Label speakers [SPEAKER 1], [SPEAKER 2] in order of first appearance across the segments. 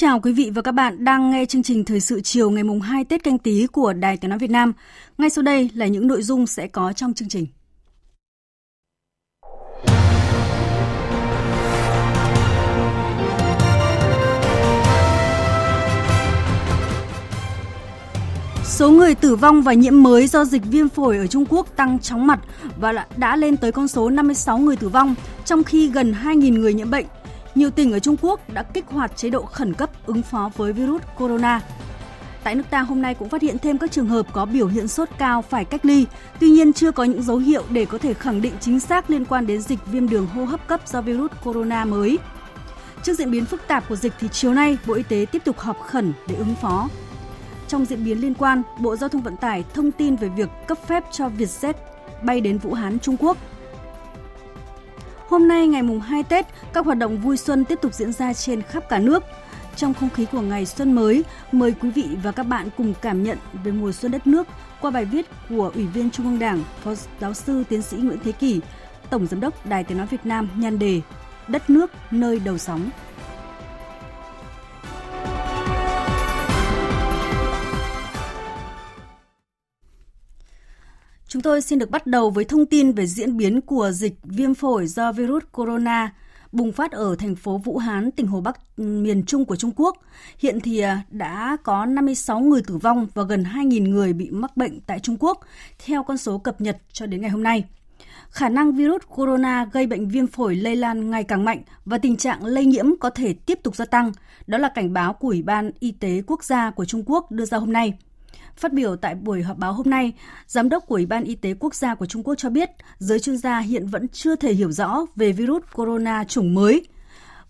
[SPEAKER 1] Chào quý vị và các bạn đang nghe chương trình Thời sự chiều ngày mùng 2 Tết canh tí của Đài Tiếng Nói Việt Nam. Ngay sau đây là những nội dung sẽ có trong chương trình. Số người tử vong và nhiễm mới do dịch viêm phổi ở Trung Quốc tăng chóng mặt và đã lên tới con số 56 người tử vong, trong khi gần 2.000 người nhiễm bệnh nhiều tỉnh ở Trung Quốc đã kích hoạt chế độ khẩn cấp ứng phó với virus corona. Tại nước ta hôm nay cũng phát hiện thêm các trường hợp có biểu hiện sốt cao phải cách ly, tuy nhiên chưa có những dấu hiệu để có thể khẳng định chính xác liên quan đến dịch viêm đường hô hấp cấp do virus corona mới. Trước diễn biến phức tạp của dịch thì chiều nay Bộ Y tế tiếp tục họp khẩn để ứng phó. Trong diễn biến liên quan, Bộ Giao thông Vận tải thông tin về việc cấp phép cho Vietjet bay đến Vũ Hán, Trung Quốc Hôm nay ngày mùng 2 Tết, các hoạt động vui xuân tiếp tục diễn ra trên khắp cả nước. Trong không khí của ngày xuân mới, mời quý vị và các bạn cùng cảm nhận về mùa xuân đất nước qua bài viết của Ủy viên Trung ương Đảng, Phó giáo sư tiến sĩ Nguyễn Thế Kỷ, Tổng giám đốc Đài Tiếng nói Việt Nam nhan đề Đất nước nơi đầu sóng. Chúng tôi xin được bắt đầu với thông tin về diễn biến của dịch viêm phổi do virus corona bùng phát ở thành phố Vũ Hán, tỉnh Hồ Bắc, miền Trung của Trung Quốc. Hiện thì à, đã có 56 người tử vong và gần 2.000 người bị mắc bệnh tại Trung Quốc, theo con số cập nhật cho đến ngày hôm nay. Khả năng virus corona gây bệnh viêm phổi lây lan ngày càng mạnh và tình trạng lây nhiễm có thể tiếp tục gia tăng. Đó là cảnh báo của Ủy ban Y tế Quốc gia của Trung Quốc đưa ra hôm nay – Phát biểu tại buổi họp báo hôm nay, Giám đốc của Ủy ban Y tế Quốc gia của Trung Quốc cho biết giới chuyên gia hiện vẫn chưa thể hiểu rõ về virus corona chủng mới.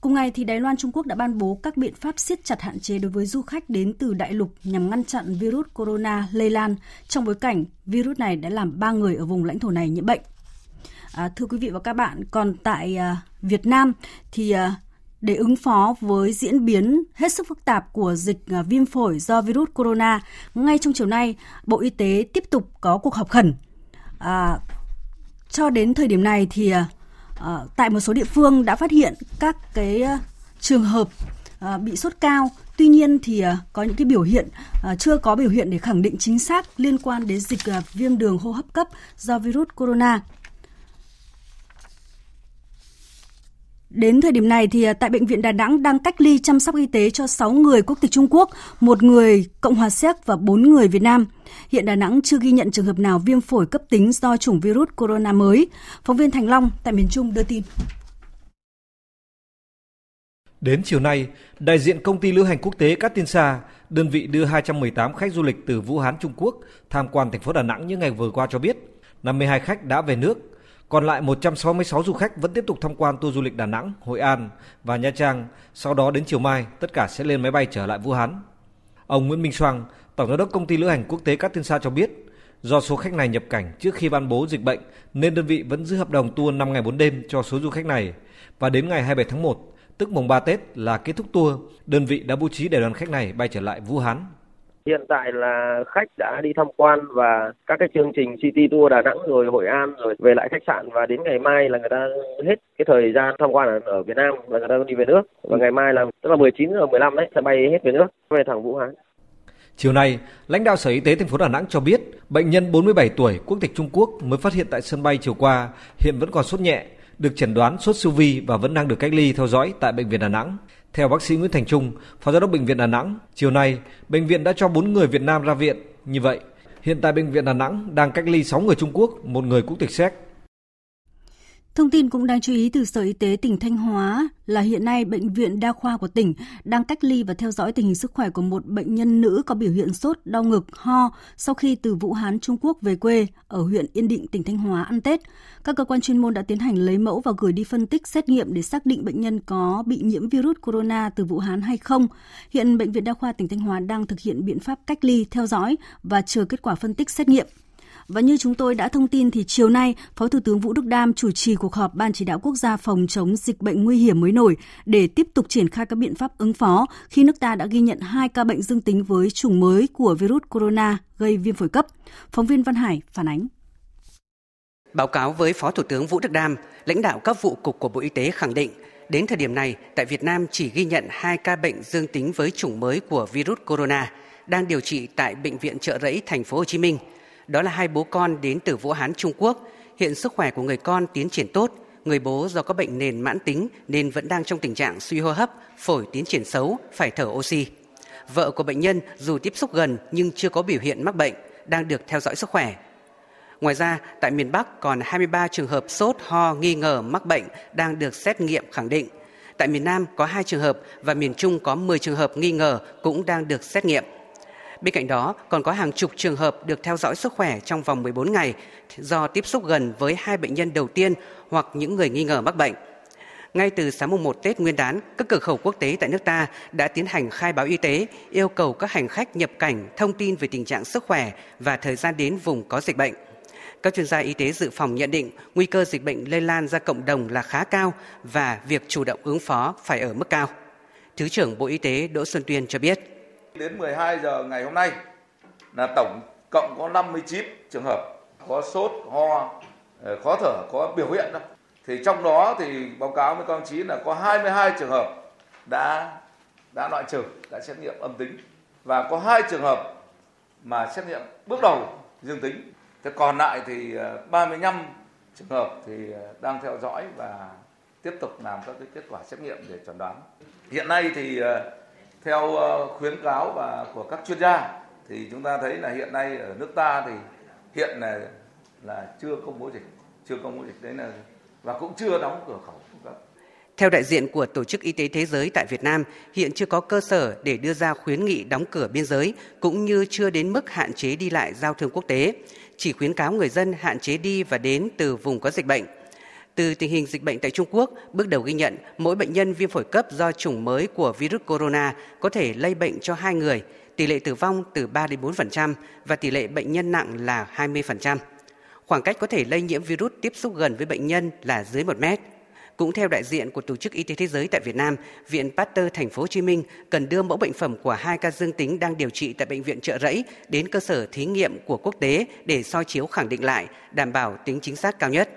[SPEAKER 1] Cùng ngày, thì Đài Loan Trung Quốc đã ban bố các biện pháp siết chặt hạn chế đối với du khách đến từ đại lục nhằm ngăn chặn virus corona lây lan trong bối cảnh virus này đã làm ba người ở vùng lãnh thổ này nhiễm bệnh. À, thưa quý vị và các bạn, còn tại à, Việt Nam thì à, để ứng phó với diễn biến hết sức phức tạp của dịch à, viêm phổi do virus corona, ngay trong chiều nay, Bộ Y tế tiếp tục có cuộc họp khẩn. À, cho đến thời điểm này thì à, à tại một số địa phương đã phát hiện các cái à, trường hợp à, bị sốt cao. Tuy nhiên thì à, có những cái biểu hiện à, chưa có biểu hiện để khẳng định chính xác liên quan đến dịch à, viêm đường hô hấp cấp do virus corona. Đến thời điểm này thì à, tại bệnh viện Đà Nẵng đang cách ly chăm sóc y tế cho 6 người quốc tịch Trung Quốc, một người Cộng hòa Séc và 4 người Việt Nam. Hiện Đà Nẵng chưa ghi nhận trường hợp nào viêm phổi cấp tính do chủng virus corona mới. Phóng viên Thành Long tại miền Trung đưa tin.
[SPEAKER 2] Đến chiều nay, đại diện công ty lữ hành quốc tế Cát Tiên Sa, đơn vị đưa 218 khách du lịch từ Vũ Hán, Trung Quốc tham quan thành phố Đà Nẵng những ngày vừa qua cho biết, 52 khách đã về nước, còn lại 166 du khách vẫn tiếp tục tham quan tour du lịch Đà Nẵng, Hội An và Nha Trang. Sau đó đến chiều mai, tất cả sẽ lên máy bay trở lại Vũ Hán. Ông Nguyễn Minh Soang, Tổng giám đốc công ty lữ hành quốc tế Cát Tiên Sa cho biết, do số khách này nhập cảnh trước khi ban bố dịch bệnh nên đơn vị vẫn giữ hợp đồng tour 5 ngày 4 đêm cho số du khách này. Và đến ngày 27 tháng 1, tức mùng 3 Tết là kết thúc tour, đơn vị đã bố trí để đoàn khách này bay trở lại Vũ Hán
[SPEAKER 3] Hiện tại là khách đã đi tham quan và các cái chương trình City Tour Đà Nẵng rồi Hội An rồi về lại khách sạn và đến ngày mai là người ta hết cái thời gian tham quan ở, ở Việt Nam và người ta đi về nước. Và ngày mai là tức là 19 giờ 15 đấy sẽ bay hết về nước về thẳng Vũ Hán.
[SPEAKER 2] Chiều nay, lãnh đạo Sở Y tế thành phố Đà Nẵng cho biết, bệnh nhân 47 tuổi quốc tịch Trung Quốc mới phát hiện tại sân bay chiều qua, hiện vẫn còn sốt nhẹ, được chẩn đoán sốt siêu vi và vẫn đang được cách ly theo dõi tại bệnh viện Đà Nẵng. Theo bác sĩ Nguyễn Thành Trung, Phó Giám đốc Bệnh viện Đà Nẵng, chiều nay, bệnh viện đã cho 4 người Việt Nam ra viện. Như vậy, hiện tại Bệnh viện Đà Nẵng đang cách ly 6 người Trung Quốc, một người quốc tịch Séc
[SPEAKER 1] Thông tin cũng đáng chú ý từ Sở Y tế tỉnh Thanh Hóa là hiện nay Bệnh viện Đa khoa của tỉnh đang cách ly và theo dõi tình hình sức khỏe của một bệnh nhân nữ có biểu hiện sốt, đau ngực, ho sau khi từ Vũ Hán, Trung Quốc về quê ở huyện Yên Định, tỉnh Thanh Hóa ăn Tết. Các cơ quan chuyên môn đã tiến hành lấy mẫu và gửi đi phân tích xét nghiệm để xác định bệnh nhân có bị nhiễm virus corona từ Vũ Hán hay không. Hiện Bệnh viện Đa khoa tỉnh Thanh Hóa đang thực hiện biện pháp cách ly, theo dõi và chờ kết quả phân tích xét nghiệm. Và như chúng tôi đã thông tin thì chiều nay, Phó Thủ tướng Vũ Đức Đam chủ trì cuộc họp Ban chỉ đạo quốc gia phòng chống dịch bệnh nguy hiểm mới nổi để tiếp tục triển khai các biện pháp ứng phó khi nước ta đã ghi nhận hai ca bệnh dương tính với chủng mới của virus corona gây viêm phổi cấp. Phóng viên Văn Hải phản ánh.
[SPEAKER 4] Báo cáo với Phó Thủ tướng Vũ Đức Đam, lãnh đạo các vụ cục của Bộ Y tế khẳng định, đến thời điểm này, tại Việt Nam chỉ ghi nhận hai ca bệnh dương tính với chủng mới của virus corona đang điều trị tại bệnh viện Trợ Rẫy thành phố Hồ Chí Minh. Đó là hai bố con đến từ Vũ Hán, Trung Quốc. Hiện sức khỏe của người con tiến triển tốt, người bố do có bệnh nền mãn tính nên vẫn đang trong tình trạng suy hô hấp, phổi tiến triển xấu, phải thở oxy. Vợ của bệnh nhân dù tiếp xúc gần nhưng chưa có biểu hiện mắc bệnh, đang được theo dõi sức khỏe. Ngoài ra, tại miền Bắc còn 23 trường hợp sốt, ho, nghi ngờ mắc bệnh đang được xét nghiệm khẳng định. Tại miền Nam có 2 trường hợp và miền Trung có 10 trường hợp nghi ngờ cũng đang được xét nghiệm. Bên cạnh đó, còn có hàng chục trường hợp được theo dõi sức khỏe trong vòng 14 ngày do tiếp xúc gần với hai bệnh nhân đầu tiên hoặc những người nghi ngờ mắc bệnh. Ngay từ sáng mùng 1 Tết Nguyên đán, các cửa khẩu quốc tế tại nước ta đã tiến hành khai báo y tế, yêu cầu các hành khách nhập cảnh thông tin về tình trạng sức khỏe và thời gian đến vùng có dịch bệnh. Các chuyên gia y tế dự phòng nhận định nguy cơ dịch bệnh lây lan ra cộng đồng là khá cao và việc chủ động ứng phó phải ở mức cao. Thứ trưởng Bộ Y tế Đỗ Xuân Tuyên cho biết.
[SPEAKER 5] Đến 12 giờ ngày hôm nay là tổng cộng có 59 trường hợp có sốt, ho, ờ, khó thở, có biểu hiện đó. Thì trong đó thì báo cáo với công chí là có 22 trường hợp đã đã loại trừ, đã xét nghiệm âm tính và có hai trường hợp mà xét nghiệm bước đầu dương tính. Thế còn lại thì ờ, 35 trường hợp thì ờ, đang theo dõi và tiếp tục làm các cái kết quả xét nghiệm để chẩn đoán. Hiện nay thì theo ờ, khuyến cáo và của các chuyên gia thì chúng ta thấy là hiện nay ở nước ta thì hiện là là chưa công bố dịch, chưa công bố dịch đấy là và cũng chưa đóng cửa khẩu
[SPEAKER 4] theo đại diện của Tổ chức Y tế Thế giới tại Việt Nam, hiện chưa có cơ sở để đưa ra khuyến nghị đóng cửa biên giới, cũng như chưa đến mức hạn chế đi lại giao thương quốc tế. Chỉ khuyến cáo người dân hạn chế đi và đến từ vùng có dịch bệnh. Từ tình hình dịch bệnh tại Trung Quốc, bước đầu ghi nhận mỗi bệnh nhân viêm phổi cấp do chủng mới của virus corona có thể lây bệnh cho hai người, tỷ lệ tử vong từ 3 đến 4% và tỷ lệ bệnh nhân nặng là 20%. Khoảng cách có thể lây nhiễm virus tiếp xúc gần với bệnh nhân là dưới 1 mét. Cũng theo đại diện của Tổ chức Y tế Thế giới tại Việt Nam, Viện Pasteur Thành phố Hồ Chí Minh cần đưa mẫu bệnh phẩm của hai ca dương tính đang điều trị tại bệnh viện Trợ Rẫy đến cơ sở thí nghiệm của quốc tế để soi chiếu khẳng định lại, đảm bảo tính chính xác cao nhất.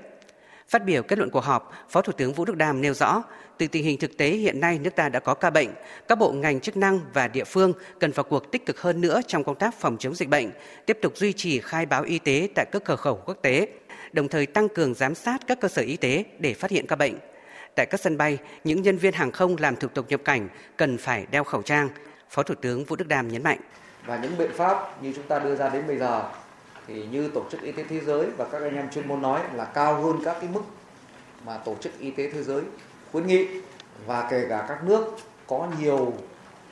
[SPEAKER 4] Phát biểu kết luận cuộc họp, Phó Thủ tướng Vũ Đức Đam nêu rõ, từ tình hình thực tế hiện nay nước ta đã có ca bệnh, các bộ ngành chức năng và địa phương cần vào cuộc tích cực hơn nữa trong công tác phòng chống dịch bệnh, tiếp tục duy trì khai báo y tế tại các cửa khẩu quốc tế, đồng thời tăng cường giám sát các cơ sở y tế để phát hiện ca bệnh. Tại các sân bay, những nhân viên hàng không làm thủ tục nhập cảnh cần phải đeo khẩu trang. Phó Thủ tướng Vũ Đức Đam nhấn mạnh.
[SPEAKER 6] Và những biện pháp như chúng ta đưa ra đến bây giờ thì như tổ chức y tế thế giới và các anh em chuyên môn nói là cao hơn các cái mức mà tổ chức y tế thế giới khuyến nghị. Và kể cả các nước có nhiều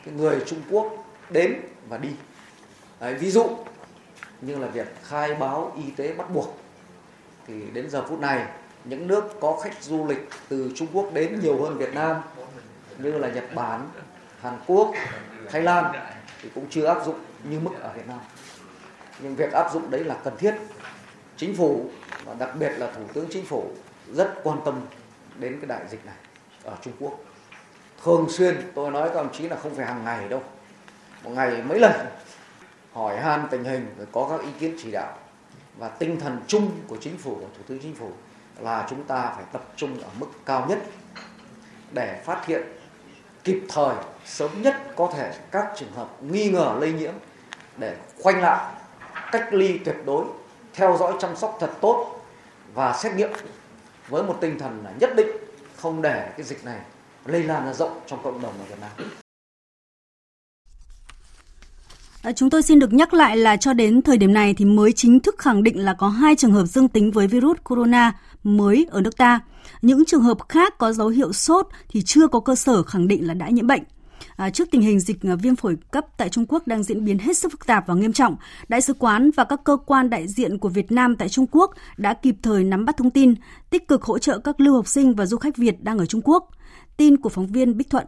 [SPEAKER 6] cái người Trung Quốc đến và đi. Đấy, ví dụ như là việc khai báo y tế bắt buộc. Thì đến giờ phút này những nước có khách du lịch từ Trung Quốc đến nhiều hơn Việt Nam như là Nhật Bản, Hàn Quốc, Thái Lan thì cũng chưa áp dụng như mức ở Việt Nam nhưng việc áp dụng đấy là cần thiết. Chính phủ, và đặc biệt là thủ tướng chính phủ rất quan tâm đến cái đại dịch này ở Trung Quốc. Thường xuyên, tôi nói các ông chí là không phải hàng ngày đâu, một ngày mấy lần hỏi han tình hình, rồi có các ý kiến chỉ đạo. Và tinh thần chung của chính phủ, của thủ tướng chính phủ là chúng ta phải tập trung ở mức cao nhất để phát hiện kịp thời, sớm nhất có thể các trường hợp nghi ngờ lây nhiễm để khoanh lại cách ly tuyệt đối, theo dõi chăm sóc thật tốt và xét nghiệm với một tinh thần là nhất định không để cái dịch này lây lan ra rộng trong cộng đồng ở Việt Nam.
[SPEAKER 1] À, chúng tôi xin được nhắc lại là cho đến thời điểm này thì mới chính thức khẳng định là có hai trường hợp dương tính với virus corona mới ở nước ta. Những trường hợp khác có dấu hiệu sốt thì chưa có cơ sở khẳng định là đã nhiễm bệnh. À, trước tình hình dịch à, viêm phổi cấp tại Trung Quốc đang diễn biến hết sức phức tạp và nghiêm trọng, Đại sứ quán và các cơ quan đại diện của Việt Nam tại Trung Quốc đã kịp thời nắm bắt thông tin, tích cực hỗ trợ các lưu học sinh và du khách Việt đang ở Trung Quốc. Tin của phóng viên Bích Thuận.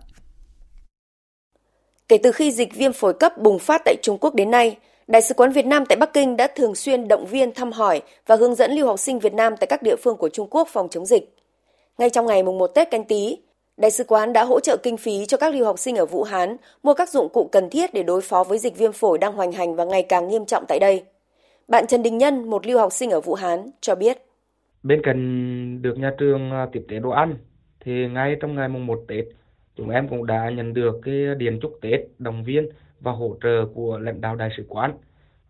[SPEAKER 7] Kể từ khi dịch viêm phổi cấp bùng phát tại Trung Quốc đến nay, Đại sứ quán Việt Nam tại Bắc Kinh đã thường xuyên động viên thăm hỏi và hướng dẫn lưu học sinh Việt Nam tại các địa phương của Trung Quốc phòng chống dịch. Ngay trong ngày mùng 1 Tết canh tí, Đại sứ quán đã hỗ trợ kinh phí cho các lưu học sinh ở Vũ Hán mua các dụng cụ cần thiết để đối phó với dịch viêm phổi đang hoành hành và ngày càng nghiêm trọng tại đây. Bạn Trần Đình Nhân, một lưu học sinh ở Vũ Hán, cho biết.
[SPEAKER 8] Bên cạnh được nhà trường à, tiếp tế đồ ăn, thì ngay trong ngày mùng 1 Tết, chúng em cũng đã nhận được cái điện chúc Tết, động viên và hỗ trợ của lãnh đạo đại sứ quán.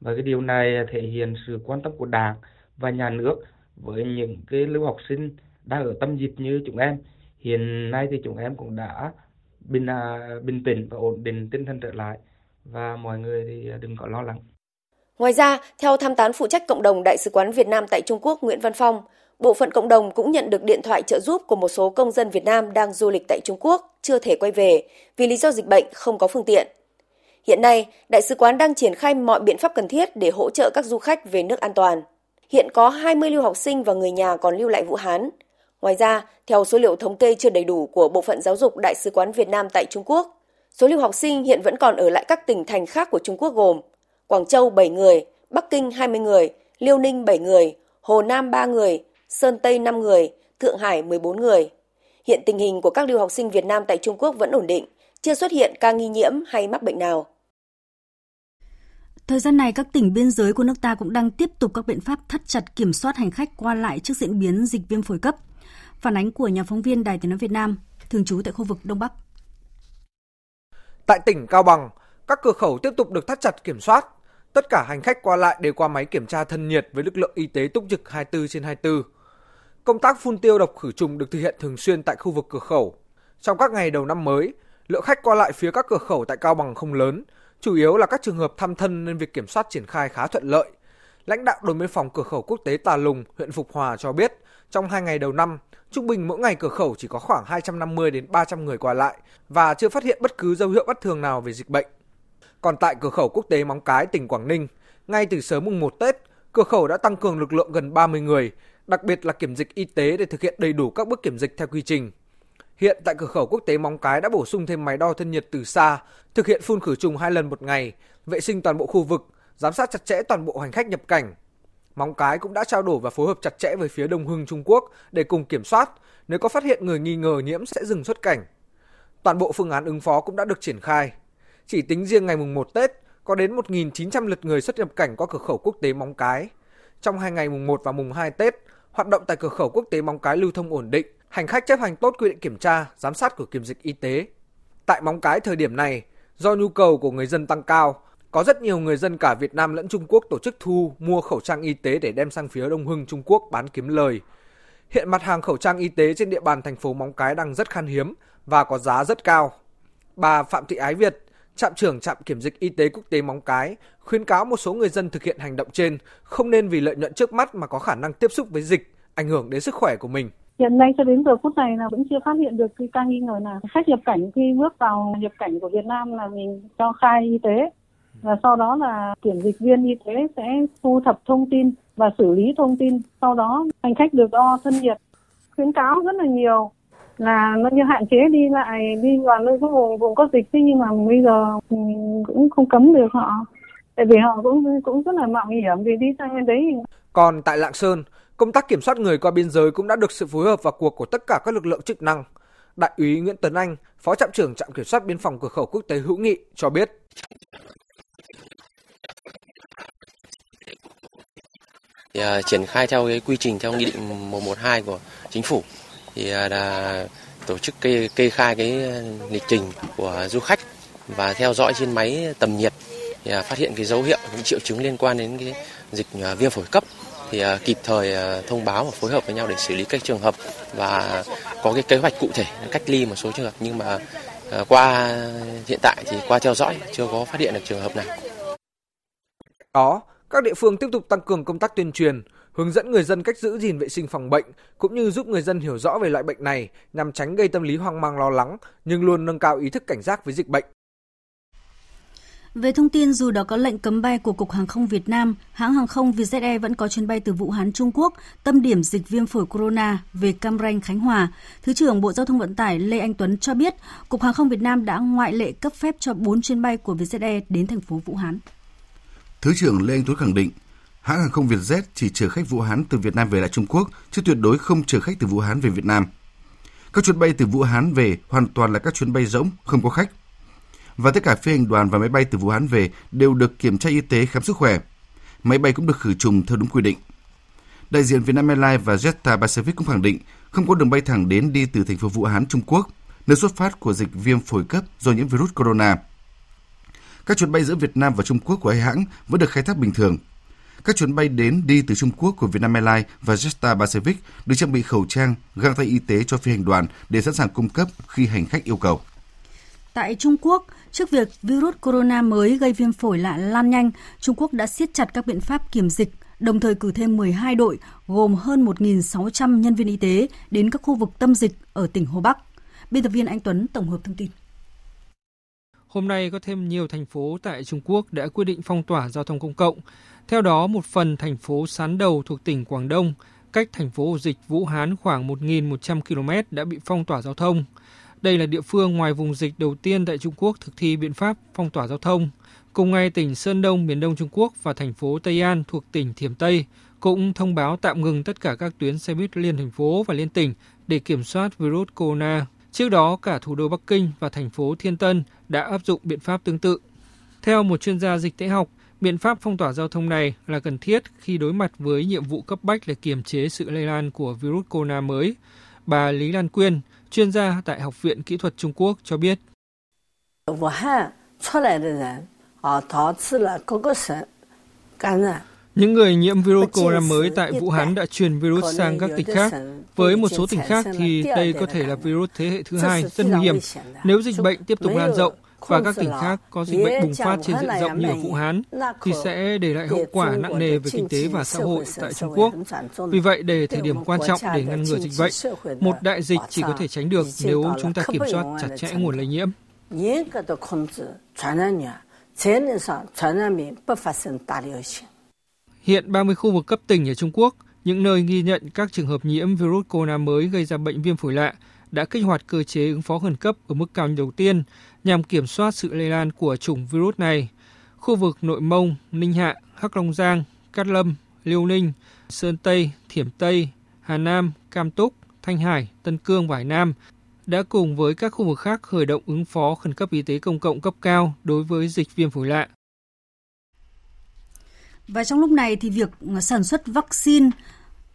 [SPEAKER 8] Và cái điều này thể hiện sự quan tâm của Đảng và nhà nước với những cái lưu học sinh đang ở tâm dịch như chúng em hiện nay thì chúng em cũng đã bình à, bình tĩnh và ổn định tinh thần trở lại và mọi người thì đừng có lo lắng.
[SPEAKER 7] Ngoài ra, theo tham tán phụ trách cộng đồng Đại sứ quán Việt Nam tại Trung Quốc Nguyễn Văn Phong, bộ phận cộng đồng cũng nhận được điện thoại trợ giúp của một số công dân Việt Nam đang du lịch tại Trung Quốc chưa thể quay về vì lý do dịch bệnh không có phương tiện. Hiện nay, Đại sứ quán đang triển khai mọi biện pháp cần thiết để hỗ trợ các du khách về nước an toàn. Hiện có 20 lưu học sinh và người nhà còn lưu lại Vũ Hán. Ngoài ra, theo số liệu thống kê chưa đầy đủ của Bộ phận Giáo dục Đại sứ quán Việt Nam tại Trung Quốc, số lưu học sinh hiện vẫn còn ở lại các tỉnh thành khác của Trung Quốc gồm Quảng Châu 7 người, Bắc Kinh 20 người, Liêu Ninh 7 người, Hồ Nam 3 người, Sơn Tây 5 người, Thượng Hải 14 người. Hiện tình hình của các lưu học sinh Việt Nam tại Trung Quốc vẫn ổn định, chưa xuất hiện ca nghi nhiễm hay mắc bệnh nào.
[SPEAKER 1] Thời gian này, các tỉnh biên giới của nước ta cũng đang tiếp tục các biện pháp thắt chặt kiểm soát hành khách qua lại trước diễn biến dịch viêm phổi cấp. Phản ánh của nhà phóng viên Đài Tiếng nói Việt Nam, thường trú tại khu vực Đông Bắc.
[SPEAKER 9] Tại tỉnh Cao Bằng, các cửa khẩu tiếp tục được thắt chặt kiểm soát. Tất cả hành khách qua lại đều qua máy kiểm tra thân nhiệt với lực lượng y tế túc trực 24 trên 24. Công tác phun tiêu độc khử trùng được thực hiện thường xuyên tại khu vực cửa khẩu. Trong các ngày đầu năm mới, lượng khách qua lại phía các cửa khẩu tại Cao Bằng không lớn, chủ yếu là các trường hợp thăm thân nên việc kiểm soát triển khai khá thuận lợi. Lãnh đạo đồn biên phòng cửa khẩu quốc tế Tà Lùng, huyện Phục Hòa cho biết, trong hai ngày đầu năm, trung bình mỗi ngày cửa khẩu chỉ có khoảng 250 đến 300 người qua lại và chưa phát hiện bất cứ dấu hiệu bất thường nào về dịch bệnh. Còn tại cửa khẩu quốc tế Móng Cái, tỉnh Quảng Ninh, ngay từ sớm mùng 1 Tết, cửa khẩu đã tăng cường lực lượng gần 30 người, đặc biệt là kiểm dịch y tế để thực hiện đầy đủ các bước kiểm dịch theo quy trình. Hiện tại cửa khẩu quốc tế Móng Cái đã bổ sung thêm máy đo thân nhiệt từ xa, thực hiện phun khử trùng hai lần một ngày, vệ sinh toàn bộ khu vực, giám sát chặt chẽ toàn bộ hành khách nhập cảnh. Móng Cái cũng đã trao đổi và phối hợp chặt chẽ với phía Đông Hưng Trung Quốc để cùng kiểm soát, nếu có phát hiện người nghi ngờ nhiễm sẽ dừng xuất cảnh. Toàn bộ phương án ứng phó cũng đã được triển khai. Chỉ tính riêng ngày mùng 1 Tết, có đến 1.900 lượt người xuất nhập cảnh qua cửa khẩu quốc tế Móng Cái. Trong hai ngày mùng 1 và mùng 2 Tết, hoạt động tại cửa khẩu quốc tế Móng Cái lưu thông ổn định, hành khách chấp hành tốt quy định kiểm tra, giám sát của kiểm dịch y tế. Tại Móng Cái thời điểm này, do nhu cầu của người dân tăng cao, có rất nhiều người dân cả Việt Nam lẫn Trung Quốc tổ chức thu mua khẩu trang y tế để đem sang phía Đông Hưng Trung Quốc bán kiếm lời. Hiện mặt hàng khẩu trang y tế trên địa bàn thành phố Móng Cái đang rất khan hiếm và có giá rất cao. Bà Phạm Thị Ái Việt, trạm trưởng trạm kiểm dịch y tế quốc tế Móng Cái, khuyến cáo một số người dân thực hiện hành động trên không nên vì lợi nhuận trước mắt mà có khả năng tiếp xúc với dịch, ảnh hưởng đến sức khỏe của mình.
[SPEAKER 10] Hiện nay cho đến giờ phút này là vẫn chưa phát hiện được cái ca nghi ngờ nào. Khách nhập cảnh khi bước vào nhập cảnh của Việt Nam là mình cho khai y tế và sau đó là kiểm dịch viên y tế sẽ thu thập thông tin và xử lý thông tin. Sau đó, hành khách được đo thân nhiệt. Khuyến cáo rất là nhiều là nó như hạn chế đi lại, đi vào nơi có vùng vùng có dịch thế nhưng mà bây giờ cũng không cấm được họ, tại vì họ cũng cũng rất là mạo hiểm vì đi sang bên đấy
[SPEAKER 9] còn tại Lạng Sơn, công tác kiểm soát người qua biên giới cũng đã được sự phối hợp và cuộc của tất cả các lực lượng chức năng đại úy Nguyễn Tấn Anh, phó trạm trưởng trạm kiểm soát biên phòng cửa khẩu quốc tế hữu nghị cho biết
[SPEAKER 11] thì, uh, triển khai theo cái quy trình theo nghị định 112 của chính phủ. Thì uh, là tổ chức kê kê khai cái lịch trình của du khách và theo dõi trên máy tầm nhiệt. Thì uh, phát hiện cái dấu hiệu những triệu chứng liên quan đến cái dịch uh, viêm phổi cấp. Thì uh, kịp thời uh, thông báo và phối hợp với nhau để xử lý các trường hợp và có cái kế hoạch cụ thể cách ly một số trường hợp. Nhưng mà uh, qua hiện tại thì qua theo dõi chưa có phát hiện được trường hợp nào.
[SPEAKER 12] Đó, các địa phương tiếp tục tăng cường công tác tuyên truyền, hướng dẫn người dân cách giữ gìn vệ sinh phòng bệnh cũng như giúp người dân hiểu rõ về loại bệnh này nhằm tránh gây tâm lý hoang mang lo lắng nhưng luôn nâng cao ý thức cảnh giác với dịch bệnh.
[SPEAKER 1] Về thông tin dù đã có lệnh cấm bay của Cục Hàng không Việt Nam, hãng hàng không Vietjet Air vẫn có chuyến bay từ Vũ Hán, Trung Quốc, tâm điểm dịch viêm phổi corona về Cam Ranh, Khánh Hòa. Thứ trưởng Bộ Giao thông Vận tải Lê Anh Tuấn cho biết, Cục Hàng không Việt Nam đã ngoại lệ cấp phép cho 4 chuyến bay của Vietjet Air đến thành phố Vũ Hán.
[SPEAKER 13] Thứ trưởng Lê Anh Tuấn khẳng định, hãng hàng không Vietjet chỉ chở khách Vũ Hán từ Việt Nam về lại Trung Quốc, chứ tuyệt đối không chở khách từ Vũ Hán về Việt Nam. Các chuyến bay từ Vũ Hán về hoàn toàn là các chuyến bay rỗng, không có khách và tất cả phi hành đoàn và máy bay từ Vũ Hán về đều được kiểm tra y tế khám sức khỏe. Máy bay cũng được khử trùng theo đúng quy định. Đại diện Vietnam Airlines và Jetstar Pacific cũng khẳng định không có đường bay thẳng đến đi từ thành phố Vũ Hán, Trung Quốc, nơi xuất phát của dịch viêm phổi cấp do nhiễm virus corona. Các chuyến bay giữa Việt Nam và Trung Quốc của hai hãng vẫn được khai thác bình thường. Các chuyến bay đến đi từ Trung Quốc của Vietnam Airlines và Jetstar Pacific được trang bị khẩu trang, găng tay y tế cho phi hành đoàn để sẵn sàng cung cấp khi hành khách yêu cầu.
[SPEAKER 1] Tại Trung Quốc, trước việc virus corona mới gây viêm phổi lạ lan nhanh, Trung Quốc đã siết chặt các biện pháp kiểm dịch, đồng thời cử thêm 12 đội gồm hơn 1.600 nhân viên y tế đến các khu vực tâm dịch ở tỉnh Hồ Bắc. Biên tập viên Anh Tuấn tổng hợp thông tin.
[SPEAKER 14] Hôm nay có thêm nhiều thành phố tại Trung Quốc đã quyết định phong tỏa giao thông công cộng. Theo đó, một phần thành phố Sán Đầu thuộc tỉnh Quảng Đông, cách thành phố ổ dịch Vũ Hán khoảng 1.100 km đã bị phong tỏa giao thông. Đây là địa phương ngoài vùng dịch đầu tiên tại Trung Quốc thực thi biện pháp phong tỏa giao thông. Cùng ngày, tỉnh Sơn Đông, miền đông Trung Quốc và thành phố Tây An thuộc tỉnh Thiểm Tây cũng thông báo tạm ngừng tất cả các tuyến xe buýt liên thành phố và liên tỉnh để kiểm soát virus corona. Trước đó, cả thủ đô Bắc Kinh và thành phố Thiên Tân đã áp dụng biện pháp tương tự. Theo một chuyên gia dịch tễ học, biện pháp phong tỏa giao thông này là cần thiết khi đối mặt với nhiệm vụ cấp bách là kiềm chế sự lây lan của virus corona mới. Bà Lý Lan Quyên, chuyên gia tại Học viện Kỹ thuật Trung Quốc cho biết. Những người nhiễm virus corona mới tại Vũ Hán đã truyền virus sang các tỉnh khác. Với một số tỉnh khác thì đây có thể là virus thế hệ thứ hai, rất nguy hiểm. Nếu dịch bệnh tiếp tục lan rộng và các tỉnh khác có dịch bệnh bùng phát trên diện rộng như ở Vũ Hán, thì sẽ để lại hậu quả nặng nề về kinh tế và xã hội tại Trung Quốc. Vì vậy, để thời điểm quan trọng để ngăn ngừa dịch bệnh, một đại dịch chỉ có thể tránh được nếu chúng ta kiểm soát chặt chẽ nguồn lây nhiễm. Hiện 30 khu vực cấp tỉnh ở Trung Quốc, những nơi ghi nhận các trường hợp nhiễm virus corona mới gây ra bệnh viêm phổi lạ, đã kích hoạt cơ chế ứng phó khẩn cấp ở mức cao đầu tiên nhằm kiểm soát sự lây lan của chủng virus này. Khu vực Nội Mông, Ninh Hạ, Hắc Long Giang, Cát Lâm, Liêu Ninh, Sơn Tây, Thiểm Tây, Hà Nam, Cam Túc, Thanh Hải, Tân Cương và Hải Nam đã cùng với các khu vực khác khởi động ứng phó khẩn cấp y tế công cộng cấp cao đối với dịch viêm phổi lạ.
[SPEAKER 1] Và trong lúc này thì việc ờ, sản xuất vaccine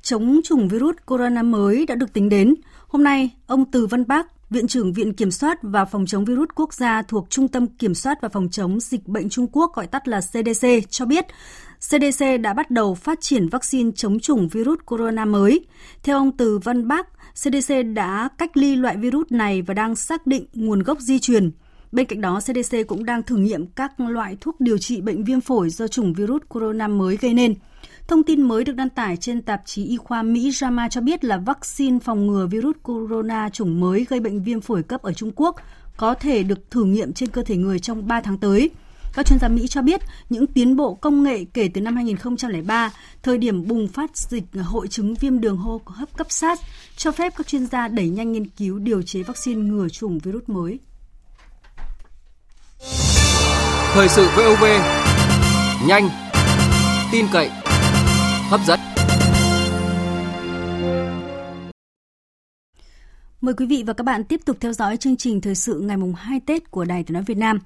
[SPEAKER 1] chống chủng virus corona mới đã được tính đến. Hôm nay, ông Từ Văn Bác, Viện trưởng Viện Kiểm soát và Phòng chống virus quốc gia thuộc Trung tâm Kiểm soát và Phòng chống dịch bệnh Trung Quốc gọi tắt là CDC cho biết, CDC đã bắt đầu phát triển vaccine chống chủng virus corona mới. Theo ông Từ Văn Bác, CDC đã cách ly loại virus này và đang xác định nguồn gốc di truyền. Bên cạnh đó, CDC cũng đang thử nghiệm các loại thuốc điều trị bệnh viêm phổi do chủng virus corona mới gây nên. Thông tin mới được đăng tải trên tạp chí y khoa Mỹ JAMA cho biết là vaccine phòng ngừa virus corona chủng mới gây bệnh viêm phổi cấp ở Trung Quốc có thể được thử nghiệm trên cơ thể người trong 3 tháng tới. Các chuyên gia Mỹ cho biết những tiến bộ công nghệ kể từ năm 2003, thời điểm bùng phát dịch hội chứng viêm đường hô hấp cấp SARS, cho phép các chuyên gia đẩy nhanh nghiên cứu điều chế vaccine ngừa chủng virus mới.
[SPEAKER 15] Thời sự VOV, nhanh, tin cậy, hấp dẫn.
[SPEAKER 1] Mời quý vị và các bạn tiếp tục theo dõi chương trình thời sự ngày mùng 2 Tết của Đài Tiếng nói Việt Nam.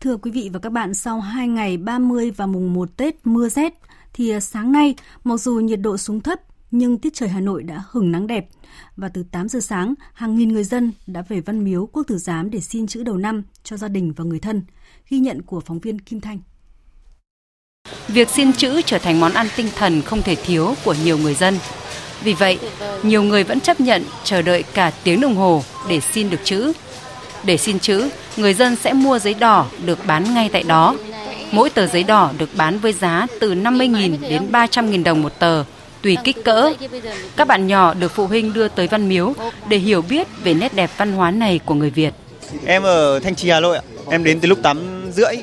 [SPEAKER 1] Thưa quý vị và các bạn, sau 2 ngày 30 và mùng 1 Tết mưa rét thì sáng nay mặc dù nhiệt độ xuống thấp nhưng tiết trời Hà Nội đã hừng nắng đẹp và từ 8 giờ sáng, hàng nghìn người dân đã về Văn Miếu Quốc Tử Giám để xin chữ đầu năm cho gia đình và người thân. Ghi nhận của phóng viên Kim Thanh.
[SPEAKER 16] Việc xin chữ trở thành món ăn tinh thần không thể thiếu của nhiều người dân. Vì vậy, nhiều người vẫn chấp nhận chờ đợi cả tiếng đồng hồ để xin được chữ. Để xin chữ, người dân sẽ mua giấy đỏ được bán ngay tại đó. Mỗi tờ giấy đỏ được bán với giá từ 50.000 đến 300.000 đồng một tờ, tùy kích cỡ. Các bạn nhỏ được phụ huynh đưa tới Văn Miếu để hiểu biết về nét đẹp văn hóa này của người Việt.
[SPEAKER 17] Em ở Thanh Trì Hà Nội ạ. Em đến từ lúc 8 rưỡi.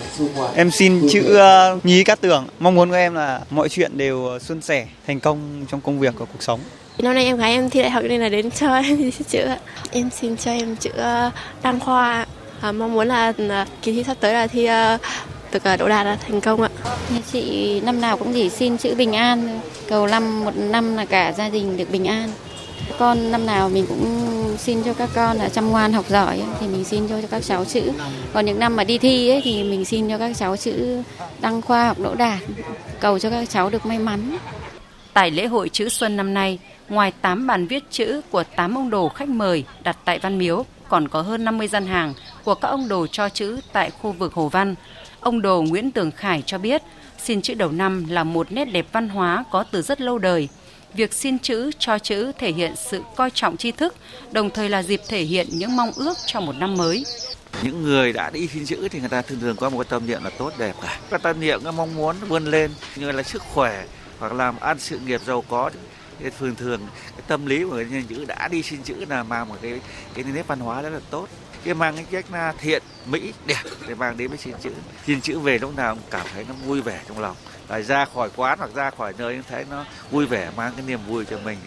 [SPEAKER 17] Em xin chữ uh, Nhí Cát Tường. Mong muốn của em là mọi chuyện đều suôn sẻ, thành công trong công việc và cuộc sống.
[SPEAKER 18] Năm nay em gái em thi đại học nên là đến cho em chữ. Em xin cho em chữ Đăng Khoa. À, mong muốn là kỳ thi sắp tới là thi được đỗ đạt thành công ạ.
[SPEAKER 19] Chị năm nào cũng chỉ xin chữ bình an, cầu năm một năm là cả gia đình được bình an. Con năm nào mình cũng xin cho các con là chăm ngoan học giỏi thì mình xin cho các cháu chữ. Còn những năm mà đi thi ấy, thì mình xin cho các cháu chữ đăng khoa học đỗ đạt, cầu cho các cháu được may mắn.
[SPEAKER 16] Tại lễ hội chữ xuân năm nay, ngoài 8 bàn viết chữ của 8 ông đồ khách mời đặt tại Văn Miếu, còn có hơn 50 gian hàng của các ông đồ cho chữ tại khu vực Hồ Văn. Ông đồ Nguyễn Tường Khải cho biết, xin chữ đầu năm là một nét đẹp văn hóa có từ rất lâu đời. Việc xin chữ, cho chữ thể hiện sự coi trọng tri thức, đồng thời là dịp thể hiện những mong ước cho một năm mới.
[SPEAKER 20] Những người đã đi xin chữ thì người ta thường thường có một cái tâm niệm là tốt đẹp cả. Cái tâm niệm, cái mong muốn vươn lên như là sức khỏe hoặc làm ăn sự nghiệp giàu có thường thường cái tâm lý của người nhân chữ đã đi xin chữ là mang một cái cái nét văn hóa rất là tốt cái mang cái cách là thiện mỹ đẹp để mang đến với xin chữ. Xin chữ về lúc nào cũng cảm thấy nó vui vẻ trong lòng. Lại ra khỏi quán hoặc ra khỏi nơi thấy nó vui vẻ mang cái niềm vui cho mình.